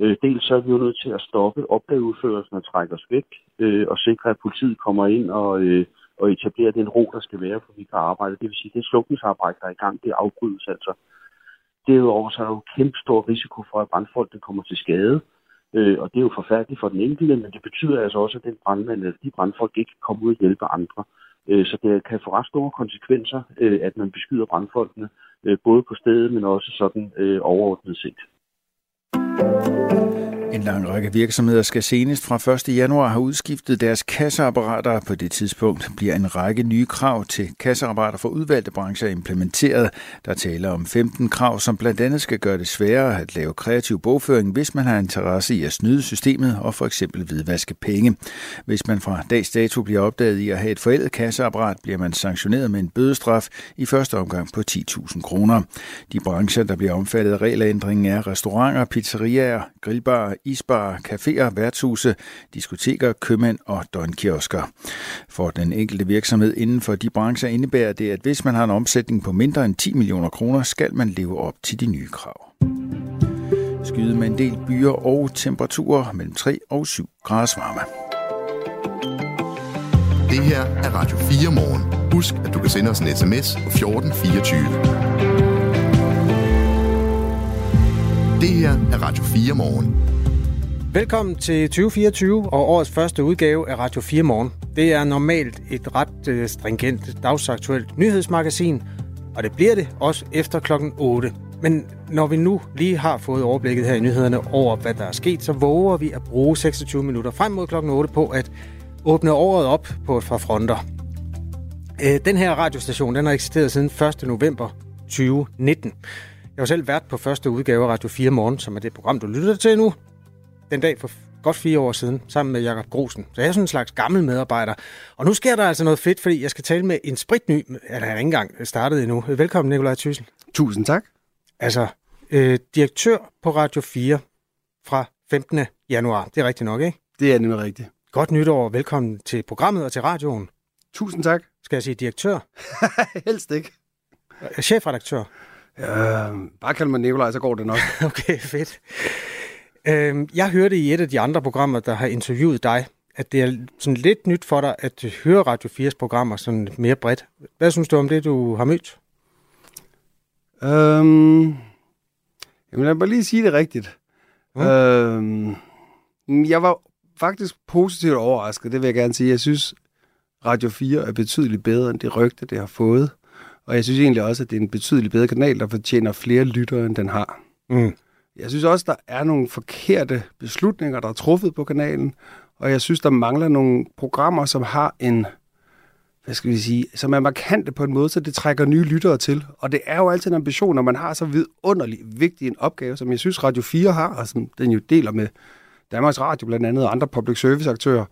Øh, dels så er vi jo nødt til at stoppe opgaveudførelsen og trække os væk, øh, og sikre, at politiet kommer ind og, øh, og etablerer den ro, der skal være, for vi kan arbejde. Det vil sige, det slukningsarbejde, der er i gang, det afbrydes altså. Derudover så er der jo kæmpe stor risiko for, at brandfolkene kommer til skade. Øh, og det er jo forfærdeligt for den enkelte, men det betyder altså også, at den brandmand, eller de brandfolk ikke kan komme ud og hjælpe andre. Øh, så det kan få ret store konsekvenser, øh, at man beskyder brandfolkene, øh, både på stedet, men også sådan øh, overordnet set. En lang række virksomheder skal senest fra 1. januar have udskiftet deres kasseapparater. På det tidspunkt bliver en række nye krav til kasseapparater for udvalgte brancher implementeret. Der taler om 15 krav, som blandt andet skal gøre det sværere at lave kreativ bogføring, hvis man har interesse i at snyde systemet og for eksempel hvidvaske penge. Hvis man fra dags dato bliver opdaget i at have et forældet kasseapparat, bliver man sanktioneret med en bødestraf i første omgang på 10.000 kroner. De brancher, der bliver omfattet af regelændringen er restauranter, pizzerier, grillbarer, isbarer, caféer, værtshuse, diskoteker, købmænd og døgnkiosker. For den enkelte virksomhed inden for de brancher indebærer det, at hvis man har en omsætning på mindre end 10 millioner kroner, skal man leve op til de nye krav. Skyde med en del byer og temperaturer mellem 3 og 7 grader varme. Det her er Radio 4 morgen. Husk, at du kan sende os en sms på 1424. Det her er Radio 4 morgen. Velkommen til 2024 og årets første udgave af Radio 4 Morgen. Det er normalt et ret øh, stringent dagsaktuelt nyhedsmagasin, og det bliver det også efter klokken 8. Men når vi nu lige har fået overblikket her i nyhederne over, hvad der er sket, så våger vi at bruge 26 minutter frem mod klokken 8 på at åbne året op på et par fronter. Øh, den her radiostation den har eksisteret siden 1. november 2019. Jeg var selv vært på første udgave af Radio 4 Morgen, som er det program, du lytter til nu. Den dag for godt fire år siden, sammen med Jakob Grosen. Så jeg er sådan en slags gammel medarbejder. Og nu sker der altså noget fedt, fordi jeg skal tale med en spritny, eller jeg er ikke engang startet endnu. Velkommen, Nikolaj Thyssen. Tusind tak. Altså, øh, direktør på Radio 4 fra 15. januar. Det er rigtigt nok, ikke? Det er nemlig rigtigt. Godt nytår. Velkommen til programmet og til radioen. Tusind tak. Skal jeg sige direktør? Helst ikke. Chefredaktør? Øh, bare kald mig Nikolaj, så går det nok. okay, fedt. Øh, jeg hørte i et af de andre programmer, der har interviewet dig, at det er sådan lidt nyt for dig at høre Radio 4's programmer sådan mere bredt. Hvad synes du om det, du har mødt? Øhm, jamen lad mig lige sige det rigtigt. Mm. Øhm, jeg var faktisk positivt overrasket, det vil jeg gerne sige. Jeg synes, Radio 4 er betydeligt bedre end det rygte, det har fået. Og jeg synes egentlig også, at det er en betydeligt bedre kanal, der fortjener flere lyttere, end den har. Mm. Jeg synes også, der er nogle forkerte beslutninger, der er truffet på kanalen. Og jeg synes, der mangler nogle programmer, som har en, hvad skal vi sige, som er markante på en måde, så det trækker nye lyttere til. Og det er jo altid en ambition, når man har så vidunderlig vigtig en opgave, som jeg synes Radio 4 har, og som den jo deler med Danmarks Radio blandt andet og andre public service aktører,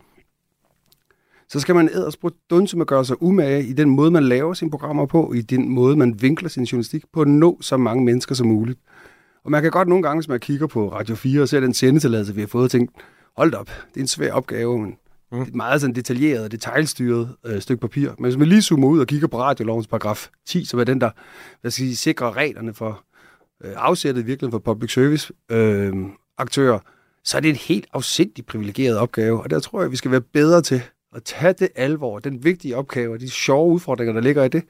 så skal man ædersbrudt dunse med at gøre sig umage i den måde, man laver sine programmer på, i den måde, man vinkler sin journalistik på at nå så mange mennesker som muligt. Og man kan godt nogle gange, hvis man kigger på Radio 4 og ser den sendetilladelse, vi har fået, tænke, hold op, det er en svær opgave, men mm. det er et meget sådan detaljeret og detaljstyret øh, stykke papir. Men hvis man lige zoomer ud og kigger på radiolovens paragraf 10, som er den, der hvad skal sige, sikrer reglerne for øh, afsættet virkelig for public service øh, aktører, så er det en helt afsindig privilegeret opgave, og der tror jeg, vi skal være bedre til at tage det alvor, den vigtige opgave og de sjove udfordringer, der ligger i det,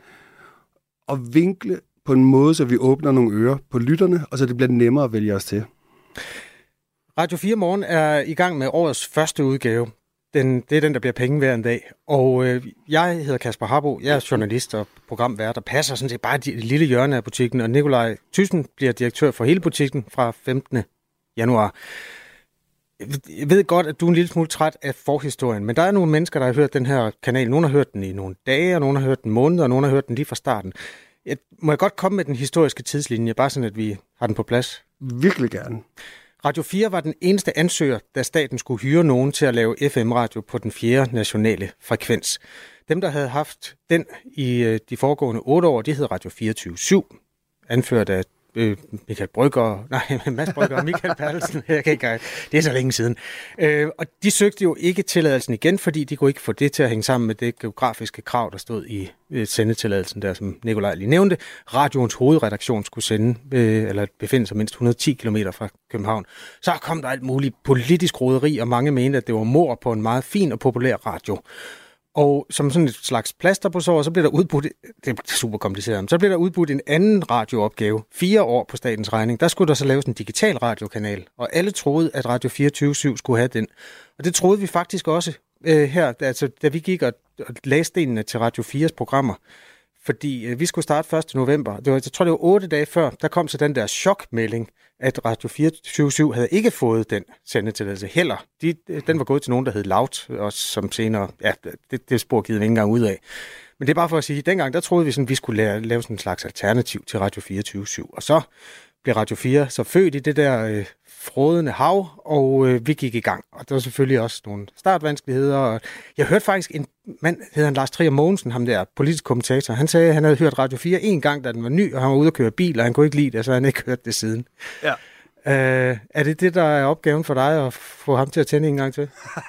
og vinkle på en måde, så vi åbner nogle ører på lytterne, og så det bliver nemmere at vælge os til. Radio 4 Morgen er i gang med årets første udgave. Den, det er den, der bliver penge hver en dag. Og øh, jeg hedder Kasper Harbo, jeg er journalist og programvært, og passer sådan set bare det lille hjørne af butikken. Og Nikolaj Thyssen bliver direktør for hele butikken fra 15. januar. Jeg ved godt, at du er en lille smule træt af forhistorien, men der er nogle mennesker, der har hørt den her kanal. Nogle har hørt den i nogle dage, og nogle har hørt den måneder, og nogle har hørt den lige fra starten. Jeg, må jeg godt komme med den historiske tidslinje, bare sådan, at vi har den på plads? Virkelig gerne. Radio 4 var den eneste ansøger, da staten skulle hyre nogen til at lave FM-radio på den fjerde nationale frekvens. Dem, der havde haft den i øh, de foregående otte år, de hed Radio 24-7, anført af øh, Michael Brygger, nej, Mads Brygger og Michael Perlsen, jeg kan ikke, det er så længe siden. Øh, og de søgte jo ikke tilladelsen igen, fordi de kunne ikke få det til at hænge sammen med det geografiske krav, der stod i øh, sendetilladelsen, der som Nikolaj lige nævnte. Radioens hovedredaktion skulle sende, øh, eller befinde sig mindst 110 km fra København. Så kom der alt muligt politisk roderi, og mange mente, at det var mor på en meget fin og populær radio. Og som sådan et slags plaster på sår, så bliver der udbudt, det er super kompliceret, så bliver der udbudt en anden radioopgave, fire år på statens regning. Der skulle der så laves en digital radiokanal, og alle troede, at Radio 24 skulle have den. Og det troede vi faktisk også øh, her, altså, da vi gik og, og læste stenene til Radio 4's programmer. Fordi øh, vi skulle starte 1. november. Det var, jeg tror, det var otte dage før, der kom så den der chokmelding, at Radio 24 havde ikke fået den sendetilladelse heller. De, øh, den var gået til nogen, der hed Laut, og som senere, ja, det, det spor givet ikke engang ud af. Men det er bare for at sige, at dengang der troede vi, sådan, at vi skulle lave, lave sådan en slags alternativ til Radio 24 Og så blev Radio 4 så født i det der øh, frådende hav, og øh, vi gik i gang. Og der var selvfølgelig også nogle startvanskeligheder. Og jeg hørte faktisk en mand, hedder han Lars Trier Mogensen, ham der politisk kommentator, han sagde, at han havde hørt Radio 4 en gang, da den var ny, og han var ude at køre bil, og han kunne ikke lide det, så han ikke hørt det siden. Ja. Øh, er det det, der er opgaven for dig, at få ham til at tænde en gang til?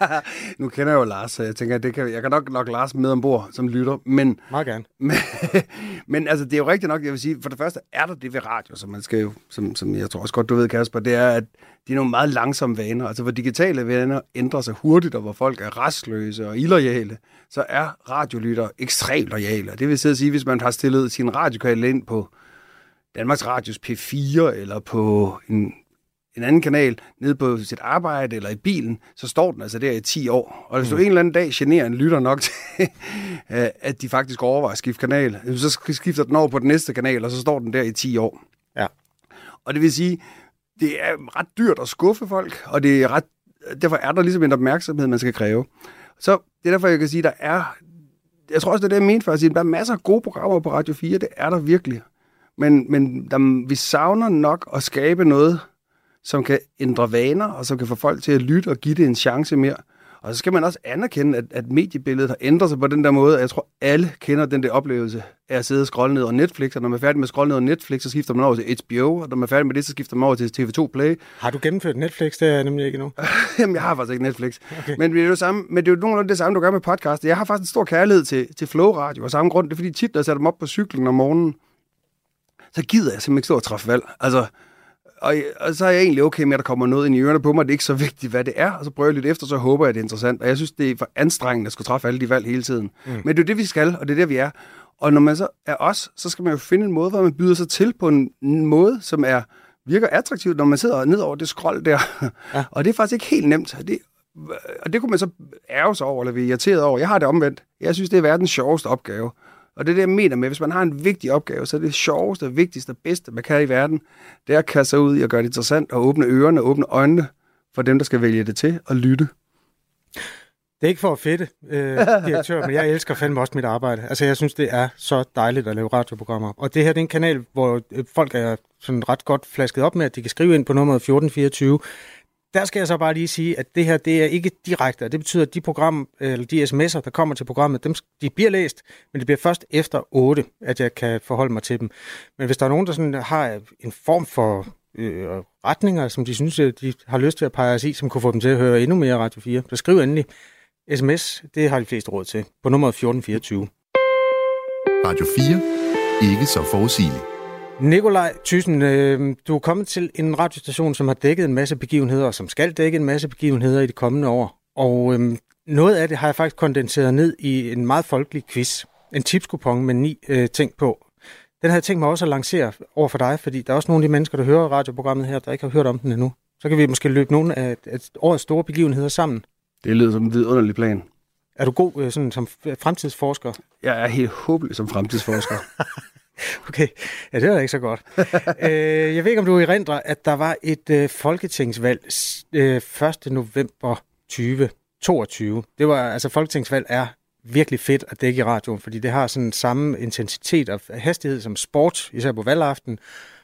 nu kender jeg jo Lars, så jeg tænker, at det kan, jeg kan nok nok Lars med ombord som lytter. Men, Meget gerne. Men, men altså, det er jo rigtigt nok, jeg vil sige, for det første er der det ved radio, som man skal jo, som, som jeg tror også godt, du ved, Kasper, det er, at de er nogle meget langsomme vaner. Altså, hvor digitale vaner ændrer sig hurtigt, og hvor folk er restløse og illoyale, så er radiolytter ekstremt lojale. Det vil sige, hvis man har stillet sin radiokanal ind på Danmarks Radios P4 eller på en en anden kanal nede på sit arbejde eller i bilen, så står den altså der i 10 år. Og hvis mm. du en eller anden dag generer en lytter nok til, at de faktisk overvejer at skifte kanal, så skifter den over på den næste kanal, og så står den der i 10 år. Ja. Og det vil sige, det er ret dyrt at skuffe folk, og det er ret, derfor er der ligesom en opmærksomhed, man skal kræve. Så det er derfor, jeg kan sige, der er, jeg tror også, det er det, jeg mente for at sige, der er masser af gode programmer på Radio 4, det er der virkelig. Men, men der, vi savner nok at skabe noget, som kan ændre vaner, og som kan få folk til at lytte og give det en chance mere. Og så skal man også anerkende, at, at mediebilledet har ændret sig på den der måde. Jeg tror, alle kender den der oplevelse af at sidde og scrolle ned over Netflix, og når man er færdig med at scrolle ned over Netflix, så skifter man over til HBO, og når man er færdig med det, så skifter man over til TV2 Play. Har du gennemført Netflix? Det er jeg nemlig ikke endnu. Jamen, jeg har faktisk ikke Netflix. Okay. Men, det er jo samme, men det er jo nogenlunde det samme, du gør med podcast. Jeg har faktisk en stor kærlighed til, til Flow Radio, og samme grund, det er fordi tit, når jeg sætter dem op på cyklen om morgenen, så gider jeg simpelthen ikke stå og træffe valg. Altså, og, og så er jeg egentlig okay med, at der kommer noget ind i ørerne på mig. Det er ikke så vigtigt, hvad det er. Og så prøver jeg lidt efter, så håber jeg, at det er interessant. Og jeg synes, det er for anstrengende at skulle træffe alle de valg hele tiden. Mm. Men det er det, vi skal, og det er det, vi er. Og når man så er os, så skal man jo finde en måde, hvor man byder sig til på en, en måde, som er virker attraktivt, når man sidder ned over det scroll der. Ja. og det er faktisk ikke helt nemt. Det, og det kunne man så ærge sig over, eller blive irriteret over. Jeg har det omvendt. Jeg synes, det er verdens sjoveste opgave. Og det er det, jeg mener med, hvis man har en vigtig opgave, så er det sjoveste, vigtigste og bedste, man kan i verden, det er at kaste sig ud i at gøre det interessant og åbne ørerne og åbne øjnene for dem, der skal vælge det til og lytte. Det er ikke for at fedte, øh, direktør, men jeg elsker fandme også mit arbejde. Altså, jeg synes, det er så dejligt at lave radioprogrammer. Og det her det er en kanal, hvor øh, folk er sådan ret godt flasket op med, at de kan skrive ind på nummeret 1424 der skal jeg så bare lige sige, at det her det er ikke direkte, og det betyder, at de, program, eller de sms'er, der kommer til programmet, dem, de bliver læst, men det bliver først efter 8, at jeg kan forholde mig til dem. Men hvis der er nogen, der sådan har en form for øh, retninger, som de synes, de har lyst til at pege os i, som kunne få dem til at høre endnu mere Radio 4, så skriv endelig. SMS, det har de fleste råd til, på nummer 1424. Radio 4. Ikke så forudsigeligt. Nikolaj Thyssen, øh, du er kommet til en radiostation, som har dækket en masse begivenheder, og som skal dække en masse begivenheder i de kommende år. Og øh, noget af det har jeg faktisk kondenseret ned i en meget folkelig quiz. En tipskupon med ni øh, ting på. Den har jeg tænkt mig også at lancere over for dig, fordi der er også nogle af de mennesker, der hører radioprogrammet her, der ikke har hørt om den endnu. Så kan vi måske løbe nogle af, af årets store begivenheder sammen. Det lyder som en vidunderlig plan. Er du god øh, sådan, som fremtidsforsker? Jeg er helt håbløs som fremtidsforsker. Okay, ja, det var ikke så godt. øh, jeg ved ikke, om du erindrer, at der var et øh, folketingsvalg øh, 1. november 2022. Det var, altså folketingsvalg er virkelig fedt at dække i radioen, fordi det har sådan samme intensitet og hastighed som sport, især på valgaften.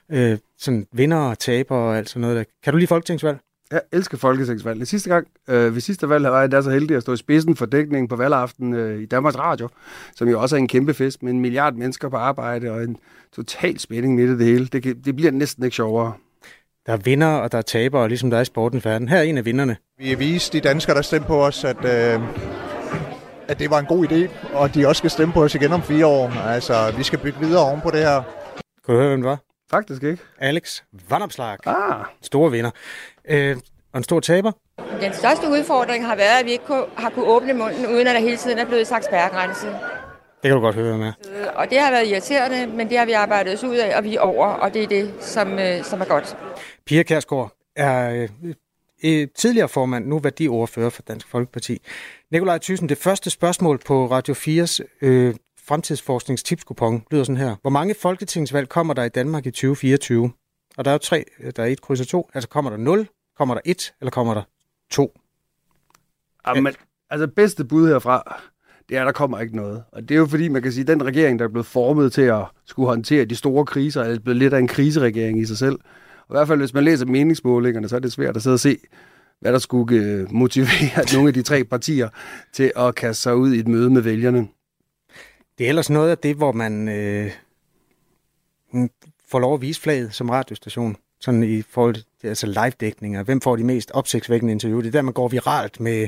Øh, sådan vinder og taber og alt sådan noget. Der. Kan du lide folketingsvalg? Jeg elsker folketingsvalg. Det sidste gang, øh, ved sidste valg, var jeg der så heldig at stå i spidsen for dækningen på valgaften øh, i Danmarks Radio, som jo også er en kæmpe fest med en milliard mennesker på arbejde og en total spænding midt i det hele. Det, det bliver næsten ikke sjovere. Der er vinder, og der er tabere, ligesom der er i sportens verden. Her er en af vinderne. Vi vist de danskere, der stemte på os, at, øh, at det var en god idé, og de også skal stemme på os igen om fire år. Altså, vi skal bygge videre oven på det her. Kan du høre, hvem det var? Faktisk ikke. Alex Vandopslag. Ah. Store vinder. Øh, og en stor taber? Den største udfordring har været, at vi ikke har kunne åbne munden, uden at der hele tiden er blevet sagt spærregrænse. Det kan du godt høre med. Øh, og det har været irriterende, men det har vi arbejdet os ud af, og vi er over, og det er det, som, øh, som er godt. Pia Kærsgaard er øh, tidligere formand, nu værdiordfører for Dansk Folkeparti. Nikolaj Thyssen, det første spørgsmål på Radio 4's øh, fremtidsforskningstipskupon lyder sådan her. Hvor mange folketingsvalg kommer der i Danmark i 2024? Og der er jo tre, der er et kryds og to. Altså kommer der 0, kommer der 1, eller kommer der 2? Jamen, altså bedste bud herfra, det er, at der kommer ikke noget. Og det er jo fordi, man kan sige, at den regering, der er blevet formet til at skulle håndtere de store kriser, er blevet lidt af en kriseregering i sig selv. Og i hvert fald, hvis man læser meningsmålingerne, så er det svært at sidde og se, hvad der skulle øh, motivere nogle af de tre partier til at kaste sig ud i et møde med vælgerne. Det er ellers noget af det, hvor man øh, får lov at vise flaget som radiostation, sådan i forhold til altså live-dækninger. Hvem får de mest opsigtsvækkende interview? Det er der, man går viralt med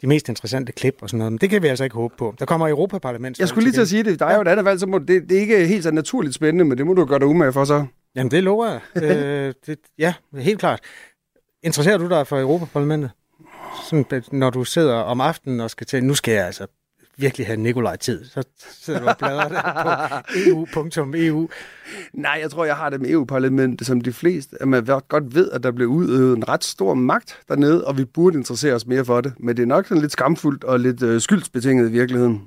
de mest interessante klip og sådan noget. Men det kan vi altså ikke håbe på. Der kommer Europaparlament. Jeg skulle lige til at sige det. Der er jo et andet valg, så må det, det er ikke helt så naturligt spændende, men det må du gøre dig umage for så. Jamen, det lover jeg. øh, det, ja, helt klart. Interesserer du dig for Europaparlamentet? Sådan, når du sidder om aftenen og skal til, nu skal jeg altså virkelig have Nikolaj-tid, så sidder du og bladrer der på eu.eu. Nej, jeg tror, jeg har det med EU-parlamentet som de fleste, at man godt ved, at der bliver udøvet en ret stor magt dernede, og vi burde interessere os mere for det. Men det er nok sådan lidt skamfuldt og lidt øh, skyldsbetinget i virkeligheden.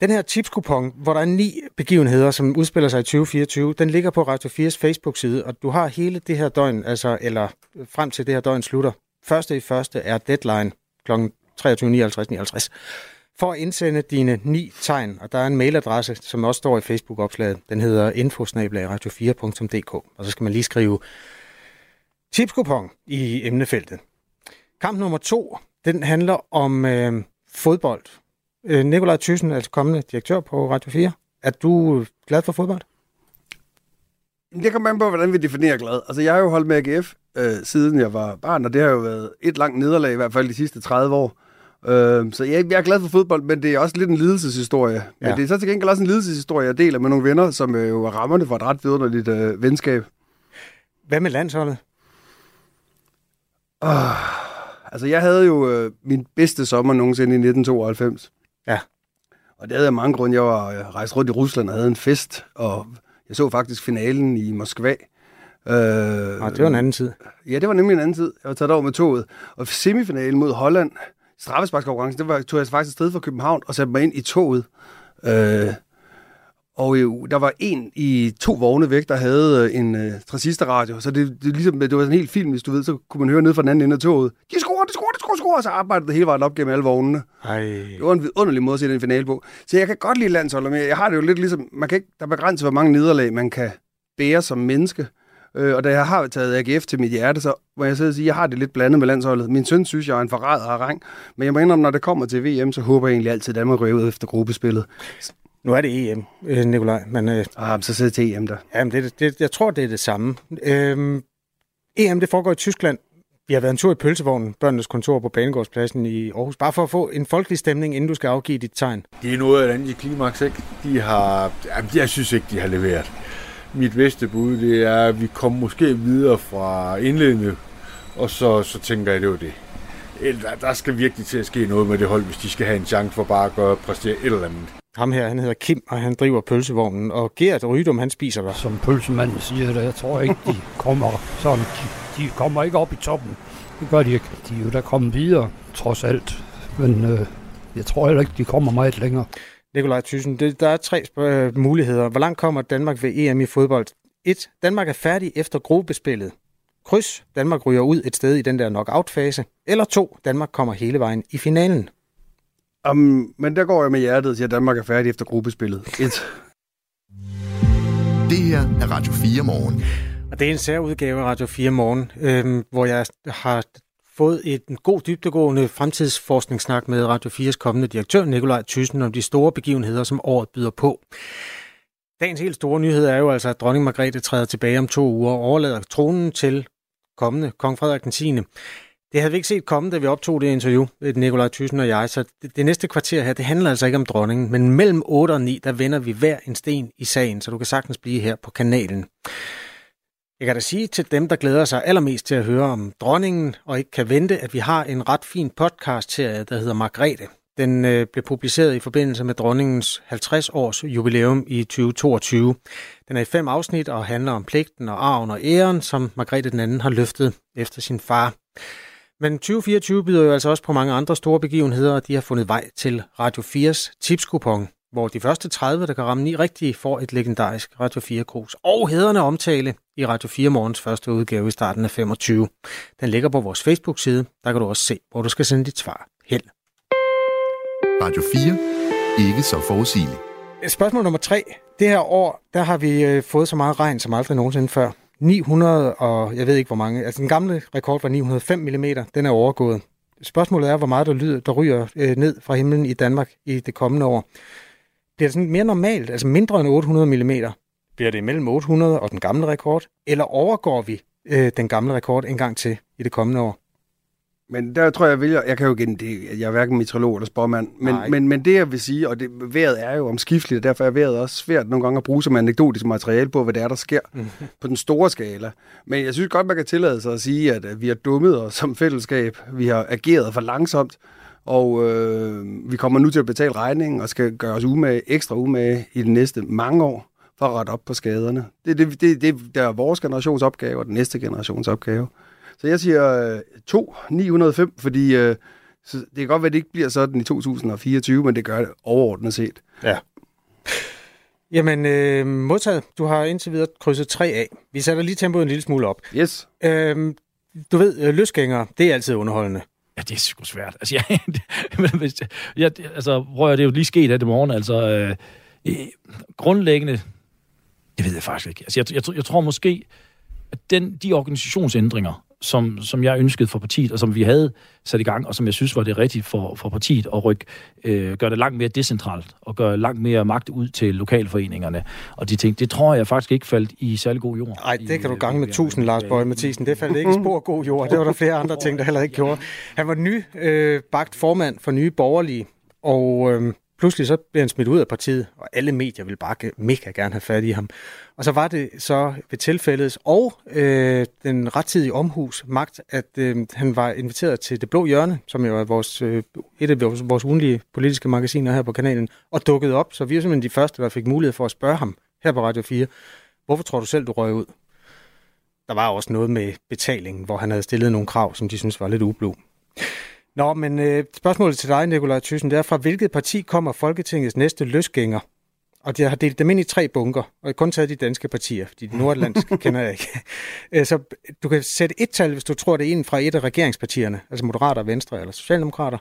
Den her tipskupon, hvor der er ni begivenheder, som udspiller sig i 2024, den ligger på Radio 4's Facebook-side, og du har hele det her døgn, altså, eller frem til det her døgn slutter. Første i første er deadline kl. 23.59.59 for at indsende dine ni tegn, og der er en mailadresse, som også står i Facebook-opslaget. Den hedder infosnabelagradio4.dk, og så skal man lige skrive tipskupon i emnefeltet. Kamp nummer to, den handler om øh, fodbold. Øh, Nikolaj Thyssen, altså kommende direktør på Radio 4. Er du glad for fodbold? Det kommer an på, hvordan vi definerer glad. Altså, jeg har jo holdt med AGF, øh, siden jeg var barn, og det har jo været et langt nederlag, i hvert fald de sidste 30 år. Øh, så jeg, jeg er glad for fodbold, men det er også lidt en lidelseshistorie. Men ja. det er så til gengæld også en lidelseshistorie, jeg deler med nogle venner, som øh, jo er rammerne for et ret vidunderligt øh, venskab. Hvad med landsholdet? Oh, altså, jeg havde jo øh, min bedste sommer nogensinde i 1992. Ja. Og det havde jeg mange grunde. Jeg var øh, rejst rundt i Rusland og havde en fest, og jeg så faktisk finalen i Moskva. Øh, ah, det var en anden tid. Ja, det var nemlig en anden tid. Jeg var taget over med toget. Og semifinalen mod Holland, straffesparkskonkurrencen, det var, tog jeg faktisk sted fra København og satte mig ind i toget. Øh, og jo, der var en i to vogne væk, der havde øh, en uh, transistorradio. Så det, det, ligesom, det var sådan en helt film, hvis du ved, så kunne man høre ned fra den anden ende af toget. De scorer, de scorer, de scorer, de scorer, og så arbejdede det hele vejen op gennem alle vognene. Ej. Det var en vidunderlig måde at se den finale på. Så jeg kan godt lide landsholdet, men jeg har det jo lidt ligesom, man kan ikke, der er begrænset, hvor mange nederlag man kan bære som menneske. Øh, og da jeg har taget AGF til mit hjerte, så må jeg sige, at jeg har det lidt blandet med landsholdet. Min søn synes, jeg er en forræder af rang. Men jeg må indrømme, når det kommer til VM, så håber jeg egentlig altid, at Danmark ryger ud efter gruppespillet. Nu er det EM, øh, Nikolaj. Men, øh, ah, så sidder til EM der. Jamen, det, det, jeg tror, det er det samme. Øhm, EM, det foregår i Tyskland. Vi har været en tur i pølsevognen, børnenes kontor på Banegårdspladsen i Aarhus, bare for at få en folkelig stemning, inden du skal afgive dit tegn. Det er noget af andet i klimaks, ikke? De har, jamen, jeg synes ikke, de har leveret. Mit bedste bud, det er, at vi kommer måske videre fra indledende, og så, så tænker jeg, det var det. Der, der skal virkelig til at ske noget med det hold, hvis de skal have en chance for bare at gøre, præstere et eller andet. Ham her, han hedder Kim, og han driver pølsevognen. Og Gert Rydum, han spiser hvad? Som pølsemanden siger det, jeg tror ikke, de kommer sådan. De, de kommer ikke op i toppen. Det gør de ikke. De er jo da kommet videre, trods alt. Men øh, jeg tror heller ikke, de kommer meget længere. Nikolaj Thyssen, det, der er tre øh, muligheder. Hvor langt kommer Danmark ved EM i fodbold? 1. Danmark er færdig efter gruppespillet. Kryds. Danmark ryger ud et sted i den der knockout-fase. Eller 2. Danmark kommer hele vejen i finalen. Um, men der går jeg med hjertet til, at Danmark er færdig efter gruppespillet. Et. Det her er Radio 4 morgen. Og det er en særudgave af Radio 4 morgen, øhm, hvor jeg har fået et, en god dybdegående fremtidsforskningssnak med Radio 4's kommende direktør, Nikolaj Thyssen, om de store begivenheder, som året byder på. Dagens helt store nyhed er jo altså, at dronning Margrethe træder tilbage om to uger og overlader tronen til kommende kong Frederik den 10. Det havde vi ikke set komme, da vi optog det interview, øh, Nikolaj Thyssen og jeg. Så det, det næste kvarter her, det handler altså ikke om dronningen, men mellem 8 og 9, der vender vi hver en sten i sagen, så du kan sagtens blive her på kanalen. Jeg kan da sige til dem, der glæder sig allermest til at høre om dronningen, og ikke kan vente, at vi har en ret fin podcast-serie, der hedder Margrethe. Den øh, blev publiceret i forbindelse med dronningens 50 års jubilæum i 2022. Den er i fem afsnit og handler om pligten og arven og æren, som Margrethe den anden har løftet efter sin far. Men 2024 byder jo altså også på mange andre store begivenheder, og de har fundet vej til Radio 4's tipskupon, hvor de første 30, der kan ramme ni rigtige, får et legendarisk Radio 4-krus og hederne omtale i Radio 4 morgens første udgave i starten af 25. Den ligger på vores Facebook-side. Der kan du også se, hvor du skal sende dit svar hen. Radio 4. Ikke så forudsigeligt. Spørgsmål nummer 3. Det her år, der har vi øh, fået så meget regn som aldrig nogensinde før. 900 og jeg ved ikke hvor mange. Altså den gamle rekord var 905 mm. Den er overgået. Spørgsmålet er, hvor meget der, lyder, der ryger øh, ned fra himlen i Danmark i det kommende år. Bliver det sådan mere normalt, altså mindre end 800 mm? Bliver det mellem 800 og den gamle rekord? Eller overgår vi øh, den gamle rekord en gang til i det kommende år? Men der tror jeg, jeg vælger, jeg kan jo igen, det, jeg er hverken meteorolog eller spormand, men, men, men det jeg vil sige, og det, vejret er jo omskifteligt, og derfor er vejret også svært nogle gange at bruge som anekdotisk materiale på, hvad det er, der sker mm. på den store skala. Men jeg synes godt, man kan tillade sig at sige, at vi har dummet os som fællesskab, vi har ageret for langsomt, og øh, vi kommer nu til at betale regningen og skal gøre os umage, ekstra umage i de næste mange år for at rette op på skaderne. Det, det, det, det, det er vores generations opgave og den næste generations opgave. Så jeg siger 2, øh, 905, fordi øh, så det kan godt være, at det ikke bliver sådan i 2024, men det gør det overordnet set. Ja. Jamen, øh, modtaget. Du har indtil videre krydset 3 af. Vi sætter lige tempoet en lille smule op. Yes. Øh, du ved, øh, løsgængere, det er altid underholdende. Ja, det er sgu svært. Altså, jeg, hvis, jeg, altså, prøv at det er jo lige sket her i morgen. Altså, øh, øh, grundlæggende, det ved jeg faktisk ikke. Altså, jeg, jeg, jeg tror måske, at den, de organisationsændringer, som, som jeg ønskede for partiet, og som vi havde sat i gang, og som jeg synes var det rigtige for, for partiet at rykke, øh, gøre det langt mere decentralt, og gøre langt mere magt ud til lokalforeningerne. Og de ting, det tror jeg faktisk ikke faldt i særlig god jord. Nej, det kan du gange med tusind, Lars Bøge Mathisen. Det faldt ikke i spor god jord. Det var der flere andre ting, der heller ikke gjorde. Han var ny øh, bagt formand for Nye Borgerlige, og øh, pludselig så blev han smidt ud af partiet, og alle medier ville bare mega gerne have fat i ham. Og så var det så ved tilfældet og øh, den rettidige omhus magt, at øh, han var inviteret til Det Blå Hjørne, som jo er vores, øh, et af vores, vores ugenlige politiske magasiner her på kanalen, og dukkede op. Så vi er simpelthen de første, der fik mulighed for at spørge ham her på Radio 4, hvorfor tror du selv, du røg ud? Der var også noget med betalingen, hvor han havde stillet nogle krav, som de synes var lidt ublu. Nå, men øh, spørgsmålet til dig, Nikolaj Thyssen, det er, fra hvilket parti kommer Folketingets næste løsgænger? Og de har delt dem ind i tre bunker, og jeg kun taget de danske partier, fordi de nordatlantiske kender jeg ikke. Øh, så du kan sætte et tal, hvis du tror, det er en fra et af regeringspartierne, altså Moderater, Venstre eller Socialdemokrater.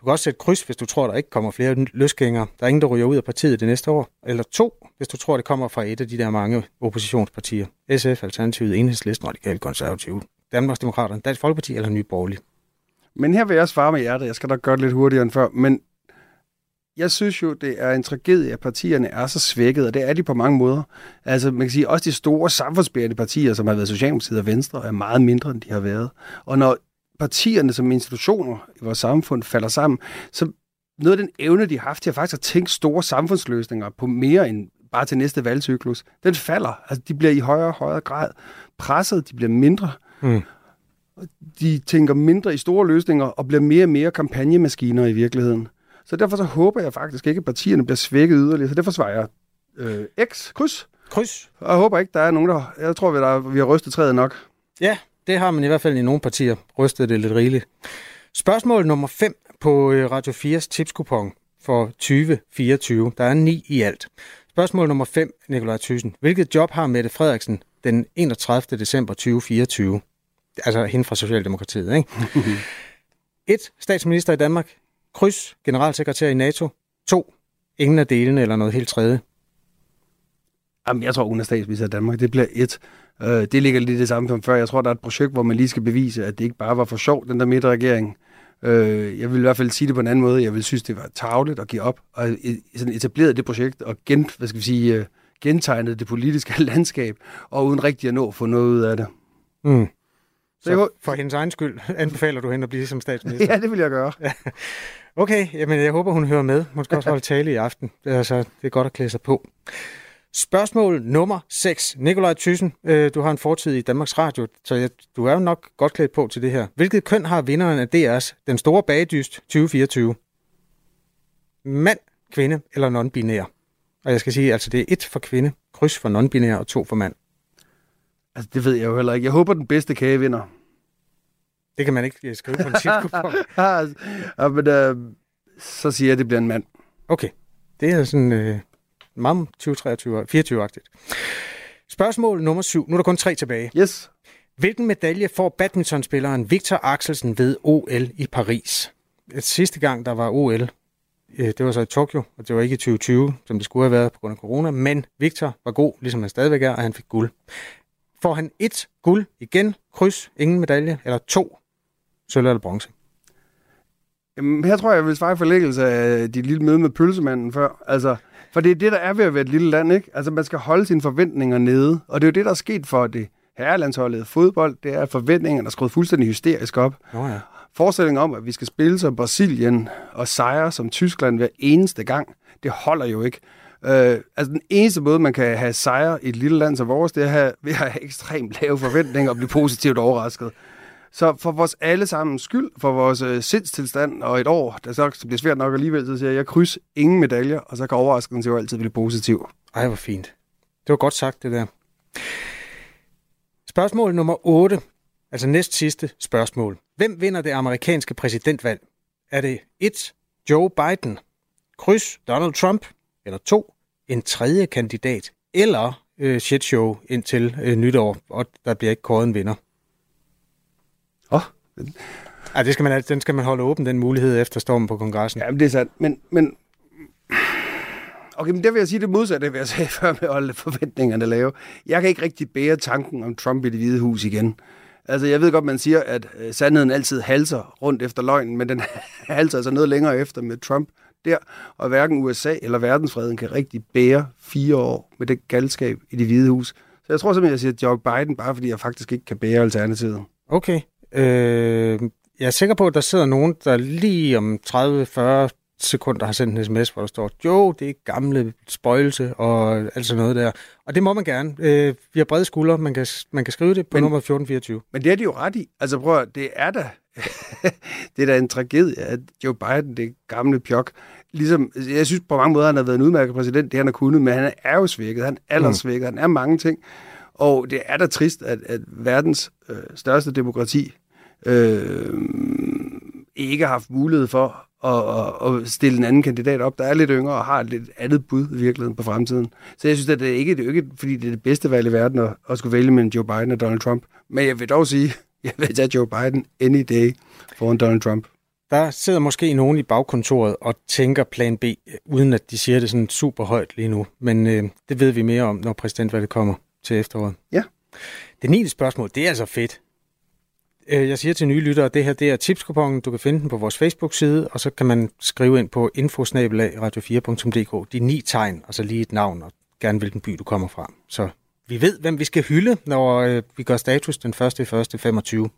Du kan også sætte kryds, hvis du tror, der ikke kommer flere løsgængere. Der er ingen, der ryger ud af partiet det næste år. Eller to, hvis du tror, det kommer fra et af de der mange oppositionspartier. SF, Alternativet, Enhedslisten, Radikale Konservative, Danmarksdemokraterne, Dansk Folkeparti eller Nye Borgerlige. Men her vil jeg svare med hjertet. Jeg skal nok gøre det lidt hurtigere end før. Men jeg synes jo, det er en tragedie, at partierne er så svækket, og det er de på mange måder. Altså, man kan sige, også de store samfundsbærende partier, som har været Socialdemokratiet og Venstre, er meget mindre, end de har været. Og når partierne som institutioner i vores samfund falder sammen, så noget af den evne, de har haft til at faktisk at tænke store samfundsløsninger på mere end bare til næste valgcyklus, den falder. Altså, de bliver i højere og højere grad presset, de bliver mindre. Mm de tænker mindre i store løsninger og bliver mere og mere kampagnemaskiner i virkeligheden. Så derfor så håber jeg faktisk ikke, at partierne bliver svækket yderligere. Så derfor svarer jeg øh, X, kryds. Kryds. Og jeg håber ikke, der er nogen, der... Jeg tror, vi, der, vi har rystet træet nok. Ja, det har man i hvert fald i nogle partier rystet det lidt rigeligt. Spørgsmål nummer 5 på øh, Radio 4's tipskupon for 2024. Der er ni i alt. Spørgsmål nummer 5, Nikolaj Thyssen. Hvilket job har Mette Frederiksen den 31. december 2024? Altså hende fra Socialdemokratiet, ikke? Et, statsminister i Danmark. Kryds, generalsekretær i NATO. To, ingen af delene eller noget helt tredje. Jamen, jeg tror, hun er statsminister i Danmark. Det bliver et. Uh, det ligger lidt det samme som før. Jeg tror, der er et projekt, hvor man lige skal bevise, at det ikke bare var for sjov, den der midterregering. Uh, jeg vil i hvert fald sige det på en anden måde. Jeg vil synes, det var tavligt at give op. Og sådan etableret det projekt og gen, hvad skal vi sige, uh, gentegnet det politiske landskab, og uden rigtig at nå at få noget ud af det. Mm. Så, så for hendes egen skyld anbefaler du hende at blive som statsminister? ja, det vil jeg gøre. okay, jamen jeg håber, hun hører med. Hun skal også holde tale i aften. Altså, det er godt at klæde sig på. Spørgsmål nummer 6. Nikolaj Thyssen, øh, du har en fortid i Danmarks Radio, så jeg, du er jo nok godt klædt på til det her. Hvilket køn har vinderen af DR's Den Store Bagedyst 2024? Mand, kvinde eller non-binær? Og jeg skal sige, altså det er et for kvinde, kryds for non-binær og to for mand. Altså, det ved jeg jo heller ikke. Jeg håber, den bedste kage vinder. Det kan man ikke skrive på en chipkupon. ja, men øh, så siger jeg, at det bliver en mand. Okay. Det er sådan øh, meget 2023-24-agtigt. Spørgsmål nummer syv. Nu er der kun tre tilbage. Yes. Hvilken medalje får badmintonspilleren Victor Axelsen ved OL i Paris? Sidste gang, der var OL, øh, det var så i Tokyo, og det var ikke i 2020, som det skulle have været på grund af corona, men Victor var god, ligesom han stadigvæk er, og han fik guld. Får han et guld igen, kryds, ingen medalje, eller to sølv eller bronze? Jamen, her tror jeg, jeg vil svare i forlæggelse af dit lille møde med pølsemanden før. Altså, for det er det, der er ved at være et lille land, ikke? Altså, man skal holde sine forventninger nede. Og det er jo det, der er sket for det herrelandsholdet fodbold. Det er, at forventningerne er skruet fuldstændig hysterisk op. Oh, ja. Forestillingen om, at vi skal spille som Brasilien og sejre som Tyskland hver eneste gang, det holder jo ikke. Øh, altså den eneste måde, man kan have sejre i et lille land som vores, det er at have, ved at have ekstremt lave forventninger og blive positivt overrasket. Så for vores alle sammen skyld, for vores øh, sindstilstand og et år, der så bliver svært nok alligevel, så siger jeg, jeg kryds ingen medaljer, og så kan overraskelsen jo altid blive positiv. Ej, hvor fint. Det var godt sagt, det der. Spørgsmål nummer 8, altså næst sidste spørgsmål. Hvem vinder det amerikanske præsidentvalg? Er det 1. Joe Biden, kryds Donald Trump, eller 2 en tredje kandidat, eller øh, shitshow indtil øh, nytår, og der bliver ikke kåret en vinder. Ja, det skal man, den skal man holde åben, den mulighed efter stormen på kongressen. Ja, det er sandt. Men, men Okay, men der vil jeg sige det modsatte, hvad jeg sagde før med at holde forventningerne lave. Jeg kan ikke rigtig bære tanken om Trump i det hvide hus igen. Altså, jeg ved godt, man siger, at øh, sandheden altid halser rundt efter løgnen, men den halser altså noget længere efter med Trump der, og hverken USA eller verdensfreden kan rigtig bære fire år med det galskab i det hvide hus. Så jeg tror simpelthen, jeg siger Joe Biden, bare fordi jeg faktisk ikke kan bære alternativet. Okay. Øh, jeg er sikker på, at der sidder nogen, der lige om 30-40 sekunder har sendt en sms, hvor der står, jo, det er gamle spøjelse og alt sådan noget der. Og det må man gerne. Øh, vi har brede skuldre, man kan, man kan skrive det på men, nummer 1424. Men det er de jo ret i. Altså prøv at, det er da, det er da en tragedie, at Joe Biden, det gamle pjok, ligesom, jeg synes på mange måder, han har været en udmærket præsident, det han har kunnet, men han er jo svækket, han er svækket, mm. han er mange ting. Og det er da trist, at, at verdens øh, største demokrati øh, ikke har haft mulighed for og, og, og stille en anden kandidat op, der er lidt yngre og har et lidt andet bud i virkeligheden på fremtiden. Så jeg synes, at det er ikke, det er ikke fordi det er det bedste valg i verden at, at skulle vælge mellem Joe Biden og Donald Trump. Men jeg vil dog sige, jeg vil tage Joe Biden any day foran Donald Trump. Der sidder måske nogen i bagkontoret og tænker plan B, uden at de siger det sådan super højt lige nu. Men øh, det ved vi mere om, når præsidentvalget kommer til efteråret. Ja. Det 9. spørgsmål, det er altså fedt. Øh, jeg siger til nye lyttere, at det her det er tipskupongen. Du kan finde den på vores Facebook-side, og så kan man skrive ind på infosnabelagradio4.dk. De ni tegn, og så lige et navn, og gerne hvilken by du kommer fra. Så vi ved, hvem vi skal hylde, når øh, vi gør status den 1. 1. 25.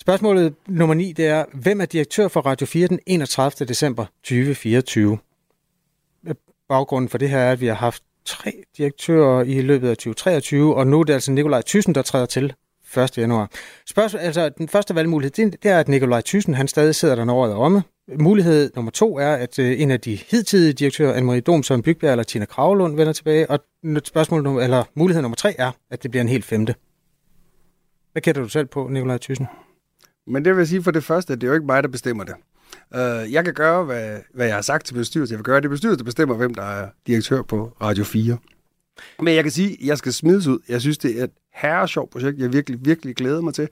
Spørgsmålet nummer 9, det er, hvem er direktør for Radio 4 den 31. december 2024? Baggrunden for det her er, at vi har haft tre direktører i løbet af 2023, og nu er det altså Nikolaj Thyssen, der træder til 1. januar. Spørgsmål, altså, den første valgmulighed, det, det er, at Nikolaj Thyssen, han stadig sidder der, når året er omme. Mulighed nummer to er, at øh, en af de hidtidige direktører, Anne-Marie Dom, Søren Bygbjerg eller Tina Kravlund vender tilbage. Og spørgsmål nummer, eller mulighed nummer tre er, at det bliver en helt femte. Hvad kender du selv på, Nikolaj Thyssen? Men det vil sige for det første, at det er jo ikke mig, der bestemmer det. Uh, jeg kan gøre, hvad, hvad jeg har sagt til bestyrelsen. Jeg vil gøre det er bestyrelsen, der bestemmer, hvem der er direktør på Radio 4. Men jeg kan sige, at jeg skal smides ud. Jeg synes, det er herre sjovt projekt, jeg virkelig, virkelig glæder mig til.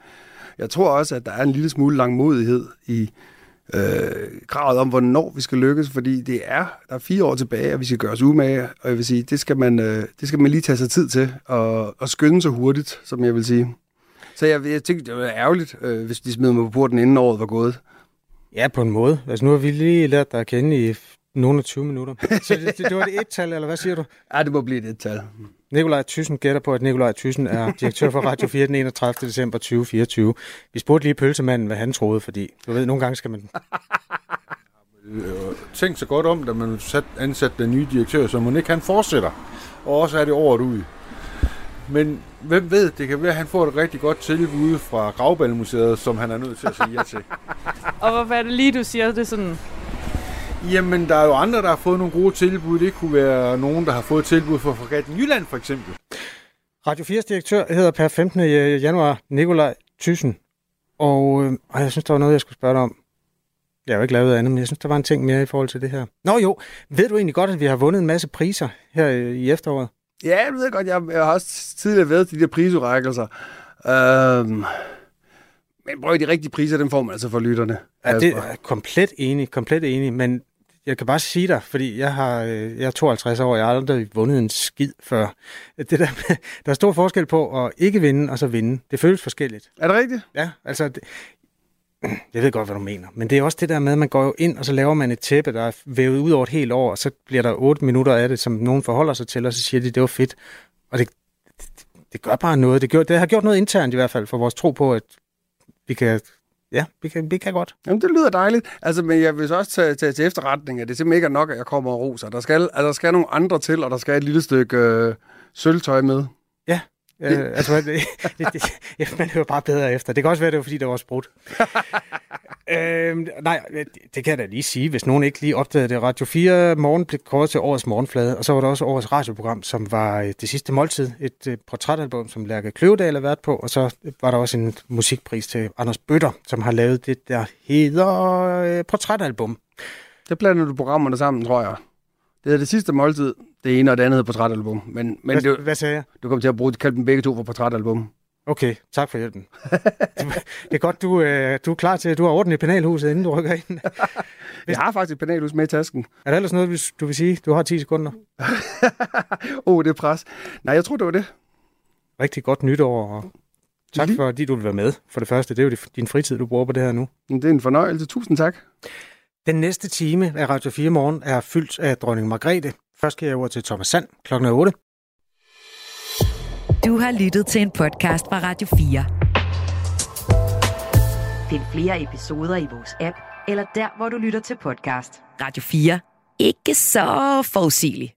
Jeg tror også, at der er en lille smule langmodighed i øh, kravet om, hvornår vi skal lykkes, fordi det er, der er fire år tilbage, og vi skal gøre os umage, og jeg vil sige, det skal man, øh, det skal man lige tage sig tid til, og, og skynde sig hurtigt, som jeg vil sige. Så jeg, jeg tænkte, det var ærgerligt, øh, hvis de smed mig på porten, inden året var gået. Ja, på en måde. Altså, nu har vi lige lært dig at kende i nogle af 20 minutter. Så det, det, det var et et-tal, eller hvad siger du? Ja, det må blive et et-tal. Nikolaj Thyssen gætter på, at Nikolaj Thyssen er direktør for Radio 4 den 31. december 2024. Vi spurgte lige pølsemanden, hvad han troede, fordi du ved, nogle gange skal man... Tænk så godt om, da man sat, ansat den nye direktør, så man ikke han fortsætter. Og også er det året ud. Men hvem ved, det kan være, at han får et rigtig godt tilbud fra Gravballemuseet, som han er nødt til at sige ja til. Og hvorfor er det lige, du siger det sådan? Jamen, der er jo andre, der har fået nogle gode tilbud. Det kunne være nogen, der har fået tilbud for Fregatten Jylland, for eksempel. Radio 4's direktør hedder per 15. januar Nikolaj Thyssen. Og øh, jeg synes, der var noget, jeg skulle spørge dig om. Jeg har jo ikke lavet andet, men jeg synes, der var en ting mere i forhold til det her. Nå jo, ved du egentlig godt, at vi har vundet en masse priser her i efteråret? Ja, jeg ved godt. Jeg, jeg har også tidligere været til de der prisudrækkelser. Øhm, men prøv de rigtige priser, dem får man altså for lytterne. Ja, det er komplet enig, komplet enig, men jeg kan bare sige dig, fordi jeg, har, øh, jeg er 52 år, jeg har aldrig vundet en skid før. Det der, der er stor forskel på at ikke vinde og så vinde. Det føles forskelligt. Er det rigtigt? Ja, altså... Det, jeg ved godt, hvad du mener. Men det er også det der med, at man går jo ind, og så laver man et tæppe, der er vævet ud over et helt år, og så bliver der 8 minutter af det, som nogen forholder sig til, og så siger de, det var fedt. Og det, det, det gør bare noget. Det, gør, det har gjort noget internt i hvert fald, for vores tro på, at vi kan Ja, vi kan, vi kan godt. Jamen, det lyder dejligt. Altså, men jeg vil også tage, tage til efterretning, at det simpelthen ikke er nok, at jeg kommer og roser. Der skal, altså, der skal nogle andre til, og der skal et lille stykke øh, sølvtøj med. Det. Øh, altså, det, det, det, ja, man hører bare bedre efter. Det kan også være, det var, fordi der var sprudt. øhm, nej, det, det kan jeg da lige sige, hvis nogen ikke lige opdagede det. Radio 4 morgen blev kåret til årets morgenflade, og så var der også årets radioprogram, som var øh, det sidste måltid. Et uh, portrætalbum, som Lærke Kløvedal har været på, og så var der også en musikpris til Anders Bøtter, som har lavet det, der hedder uh, portrætalbum. Der blander du programmerne sammen, tror jeg. Det er det sidste måltid, det ene og det andet på portrætalbum. Men, men hvad, det, hvad sagde jeg? Du kommer til at bruge kalde dem begge to for portrætalbum. Okay, tak for hjælpen. det er godt, du, øh, du er klar til, at du har orden i penalhuset, inden du rykker ind. Jeg har faktisk et penalhus med i tasken. Er der ellers noget, du vil sige? Du har 10 sekunder. Åh, oh, det er pres. Nej, jeg tror, det var det. Rigtig godt nytår, og tak for, fordi du vil være med. For det første, det er jo din fritid, du bruger på det her nu. Det er en fornøjelse. Tusind tak. Den næste time af Radio 4 Morgen er fyldt af dronning Margrethe. Først skal jeg over til Thomas Sand klokken 8. Du har lyttet til en podcast fra Radio 4. Find flere episoder i vores app, eller der, hvor du lytter til podcast. Radio 4. Ikke så forudsigeligt.